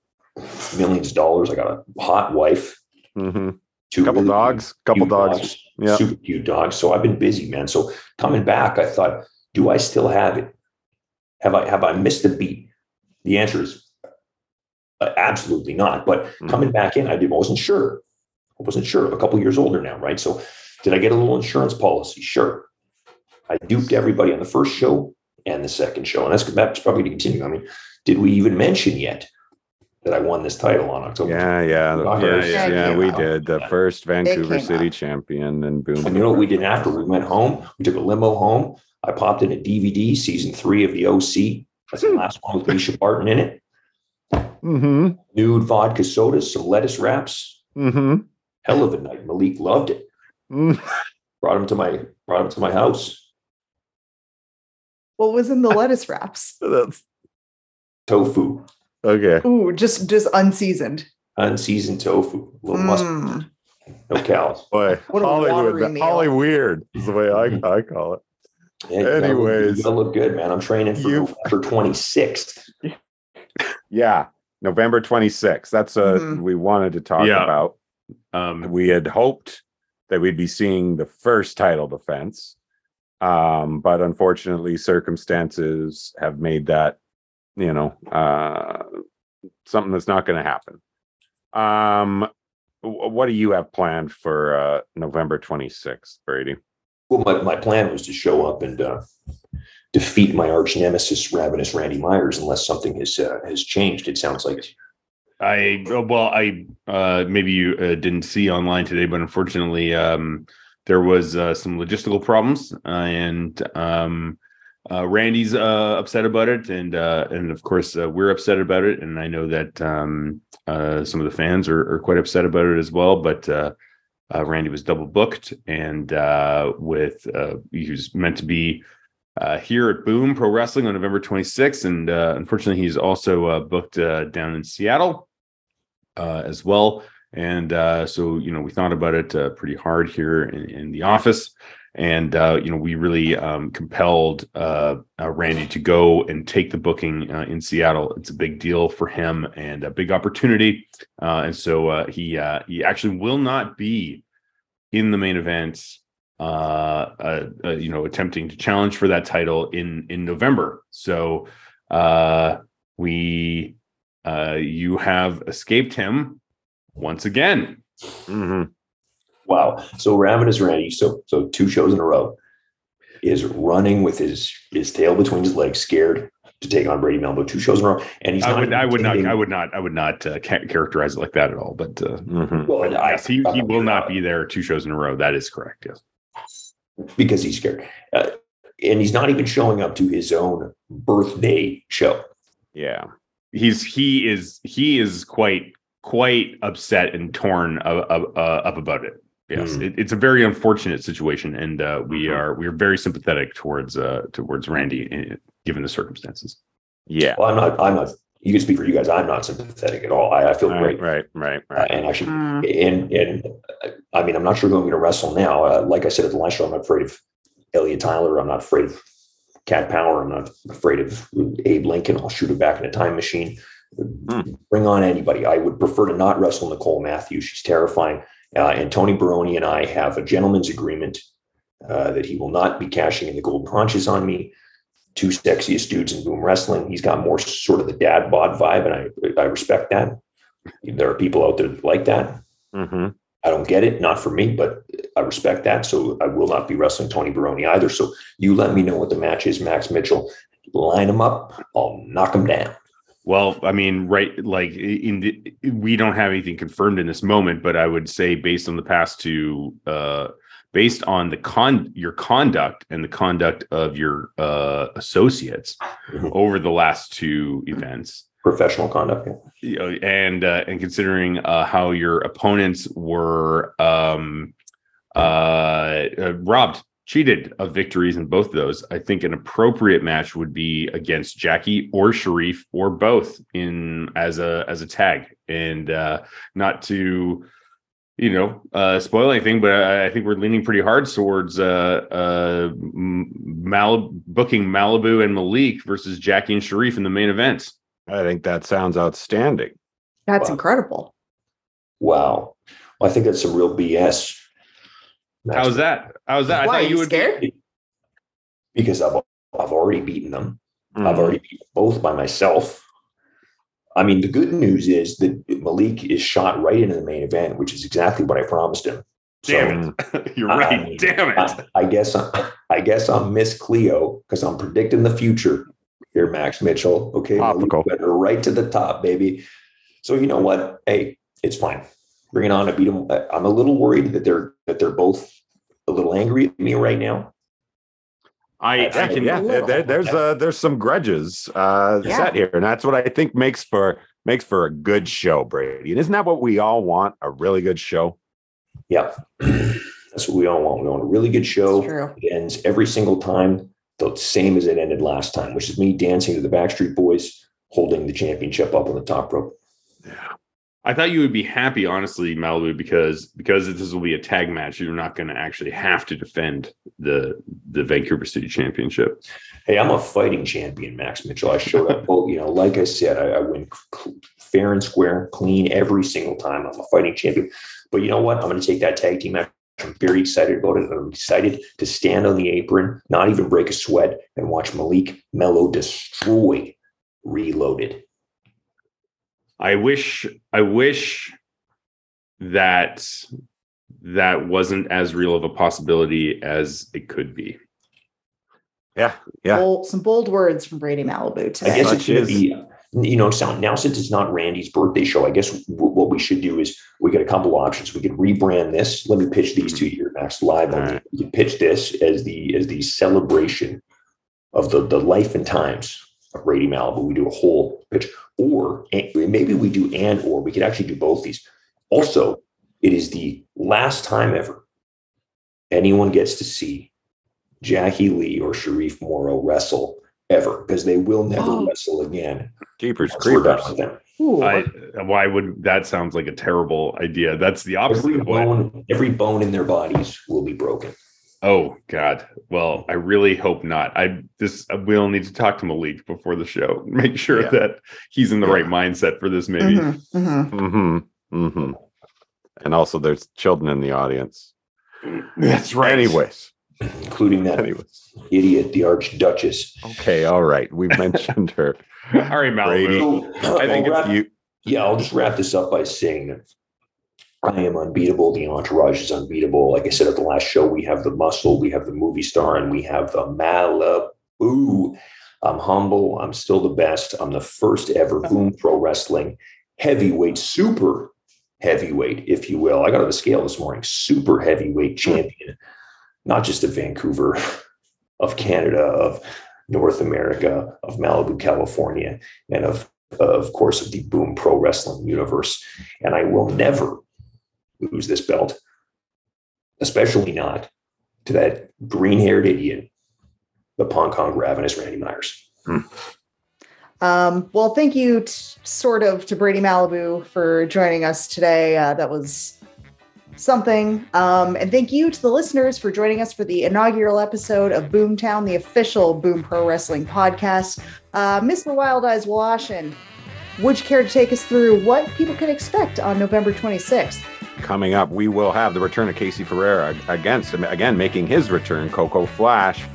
millions of dollars. I got a hot wife, hmm two Couple really dogs, couple cute dogs. Yeah. super cute dogs. So I've been busy, man. So coming back, I thought, do I still have it? Have I have I missed the beat? The answer is uh, absolutely not. But Mhm. coming back in, I did, wasn't sure. I wasn't sure. I'm a couple years older now, right? So did I get a little insurance policy? Sure. I duped everybody on the first show and the second show, and that's that's probably to continue. I mean, did we even mention yet that I won this title on October? Yeah, yeah, the Yeah, first, yeah, yeah, came we out. did the first Vancouver City out. champion, and boom. And you know what we did after? We went home. We took a limo home. I popped in a DVD, season three of the OC. That's the last one with Mischa Barton in it. Mm-hmm. Nude vodka sodas, some lettuce wraps. Mm-hmm. Hell of a night. Malik loved it. mm Brought him to my brought him to my house. What was in the lettuce wraps? That's Tofu, okay. Ooh, just just unseasoned. unseasoned tofu, a little mustard, Mm. no cows. Boy, What a Hollywood, watery meal. Holly weird is the way I, I call it. Yeah, you Anyways. you gotta look good, man. I'm training for You- November 26th. Yeah, November 26th. That's uh Mhm. we wanted to talk Yeah. about. Um, We had hoped that we'd be seeing the first title defense. Um, but unfortunately, circumstances have made that, you know, uh something that's not gonna happen. Um what do you have planned for uh November 26th, Brady? Well, my, my plan was to show up and uh, defeat my arch nemesis, Ravenous Randy Myers, unless something has uh, has changed. It sounds like I uh, well, I uh, maybe you uh, didn't see online today, but unfortunately, um, there was uh, some logistical problems, uh, and um, uh, Randy's uh, upset about it, and uh, and of course uh, we're upset about it, and I know that um, uh, some of the fans are, are quite upset about it as well. But uh, Randy was double booked, and with he was meant to be here at Boom Pro Wrestling on November 26th. And unfortunately, he's also booked down in Seattle as well. And so, you know, we thought about it pretty hard here in, in the office. And, uh, you know, we really um, compelled uh, uh, Randy to go and take the booking uh, in Seattle. It's a big deal for him and a big opportunity. Uh, and so uh, he he actually will not be in the main event you know, attempting to challenge for that title in in November. So we, you have escaped him once again. Mhm. Wow. So Ravenous Randy, so so two shows in a row, is running with his his tail between his legs, scared to take on Brady Melbo. Two shows in a row, and he's I not would, I would not, I would not, I would not uh, characterize it like that at all. But uh, Mhm. Well, I, yes, he he will not be there two shows in a row. That is correct. Yes. because he's scared, uh, and he's not even showing up to his own birthday show. Yeah. he's he is he is quite quite upset and torn uh, uh, up about it. Yes, Hmm. it, it's a very unfortunate situation, and uh, we Mhm. are we are very sympathetic towards uh, towards Randy, uh, given the circumstances. Yeah. Well, I'm not. I'm not. You can speak for you guys. I'm not sympathetic at all. I, I feel Right, great. right, right, Uh, right. and actually, Mm. and and uh, I mean, I'm not sure who I'm going to wrestle now. Uh, like I said at the last show, I'm not afraid of Elliot Tyler. I'm not afraid of Cat Power. I'm not afraid of Abe Lincoln. I'll shoot it back in a time machine. Hmm. Bring on anybody. I would prefer to not wrestle Nicole Matthews. She's terrifying. Uh, and Tony Baroni and I have a gentleman's agreement uh, that he will not be cashing in the gold punches on me. Two sexiest dudes in boom wrestling. He's got more sort of the dad bod vibe, and I I respect that. There are people out there that like that. hmm I don't get it, not for me, but I respect that. So I will not be wrestling Tony Baroni either. So you let me know what the match is, Max Mitchell. Line him up. I'll knock him down. Well, I mean, right, like in the, we don't have anything confirmed in this moment, but I would say based on the past two, uh, based on the con your conduct and the conduct of your uh, associates Mhm. over the last two events, Professional conduct. yeah. you know, and uh, and considering uh, how your opponents were um, uh, uh, robbed, cheated of victories in both of those, I think an appropriate match would be against Jackie or Sharif or both in as a as a tag, and uh, not to you know uh, spoil anything, but I, I think we're leaning pretty hard towards uh, uh, Mal- booking Malibu and Malik versus Jackie and Sharif in the main event. I think that sounds outstanding. That's Wow. incredible. Wow. Well, I think that's a real BS. Max, How's that? How's that? I Why are thought you you would scared? Because I've, I've already beaten them. I've Mhm. already beaten both by myself. I mean, the good news is that Malik is shot right into the main event, which is exactly what I promised him. So, Damn it! You're I right. mean, Damn it! I, I guess I'm, I guess I'm Miss Cleo because I'm predicting the future here, Max Mitchell. Okay, Topical. Malik better right to the top, baby. So you know what? Hey, it's fine. Bring it on. I beat them. I'm a little worried that they're that they're both a little angry at me right now. I, I can. yeah, there- there- there's uh there's some grudges uh Yeah. set here, and that's what I think makes for makes for a good show, Brady. And isn't that what we all want? A really good show. Yeah, That's what we all want. We want a really good show. True. It ends every single time the same as it ended last time, which is me dancing to the Backstreet Boys, holding the championship up on the top rope. I thought you would be happy, honestly, Malibu, because because this will be a tag match. You're not going to actually have to defend the the Vancouver City Championship. Hey, I'm a fighting champion, Max Mitchell. I showed up. You know, like I said, I, I win fair and square, clean every single time. I'm a fighting champion. But you know what? I'm going to take that tag team match. I'm very excited about it. I'm excited to stand on the apron, not even break a sweat, and watch Malik Mello destroy Reloaded. I wish I wish that that wasn't as real of a possibility as it could be. Yeah, yeah. Bold, some bold words from Brady Malibu today. I guess it it's going is- to be, you know, so now since it's not Randy's birthday show, I guess w- what we should do is we got a couple options. We could rebrand this. Let me pitch these to you, Max, live. on All the- right. We can pitch this as the as the celebration of the the life and times of Brady Malibu. We do a whole pitch, or and maybe we do and or we could actually do both these. Also, it is the last time ever anyone gets to see Jackie Lee or Sharif Morrow wrestle ever because they will never Oh. wrestle again. Keepers, Once creepers. with them. I, why would that sounds like a terrible idea? That's the opposite Every of what. bone, every bone in their bodies will be broken. Oh God. Well, I really hope not. I this we'll need to talk to Malik before the show. Make sure Yeah. that he's in the Yeah. right mindset for this. Maybe. Mhm, mhm. Mm-hmm. Mm-hmm. And also there's children in the audience. That's right. Anyways. including that Anyways. idiot, the Archduchess. Okay, all right. We mentioned her. All right, Brady. Malibu. So, I think I'll if wrap- You yeah, I'll just wrap this up by saying that I am unbeatable. The entourage is unbeatable. Like I said at the last show, we have the muscle, we have the movie star, and we have the Malibu. I'm humble. I'm still the best. I'm the first ever uh-huh. Boom Pro Wrestling heavyweight, super heavyweight, if you will. I got on the scale this morning, super heavyweight hmm. champion, not just of Vancouver, of Canada, of North America, of Malibu, California, and of of course, of the Boom Pro Wrestling universe. And I will never lose this belt, especially not to that green haired idiot, the Pong Kong Ravenous Randy Myers. Um, well, thank you, t- sort of, to Brady Malibu for joining us today. Uh, that was something. Um, and thank you to the listeners for joining us for the inaugural episode of Boomtown, the official Boom Pro Wrestling podcast. Uh, Mr. Wild Eyes Woloshyn, would you care to take us through what people can expect on November 26th? Coming up, we will have the return of Casey Ferreira against again making his return, Coco Flash.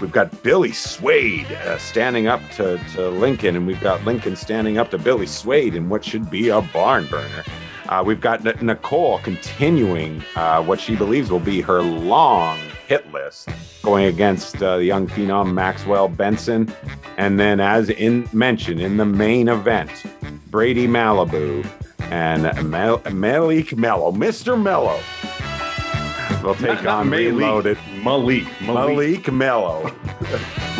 We've got Billy Swade uh, standing up to, to Lincoln, and we've got Lincoln standing up to Billy Swade in what should be a barn burner. Uh, we've got N- Nicole continuing uh, what she believes will be her long hit list, going against uh, the young phenom Maxwell Benson. And then, as in mentioned in the main event, Brady Malibu and Mel- Malik Mello, Mr. Mello, will take Not- on Malik. Reloaded. Malik. Malik. Malik Mello,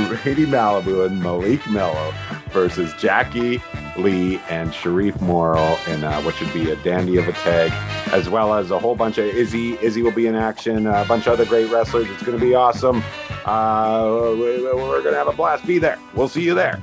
Brady Malibu, and Malik Mello versus Jackie Lee and Sharif Morrow in uh, what should be a dandy of a tag, as well as a whole bunch of Izzy. Izzy will be in action, a bunch of other great wrestlers. It's going to be awesome. Uh, we- we're going to have a blast. Be there. We'll see you there.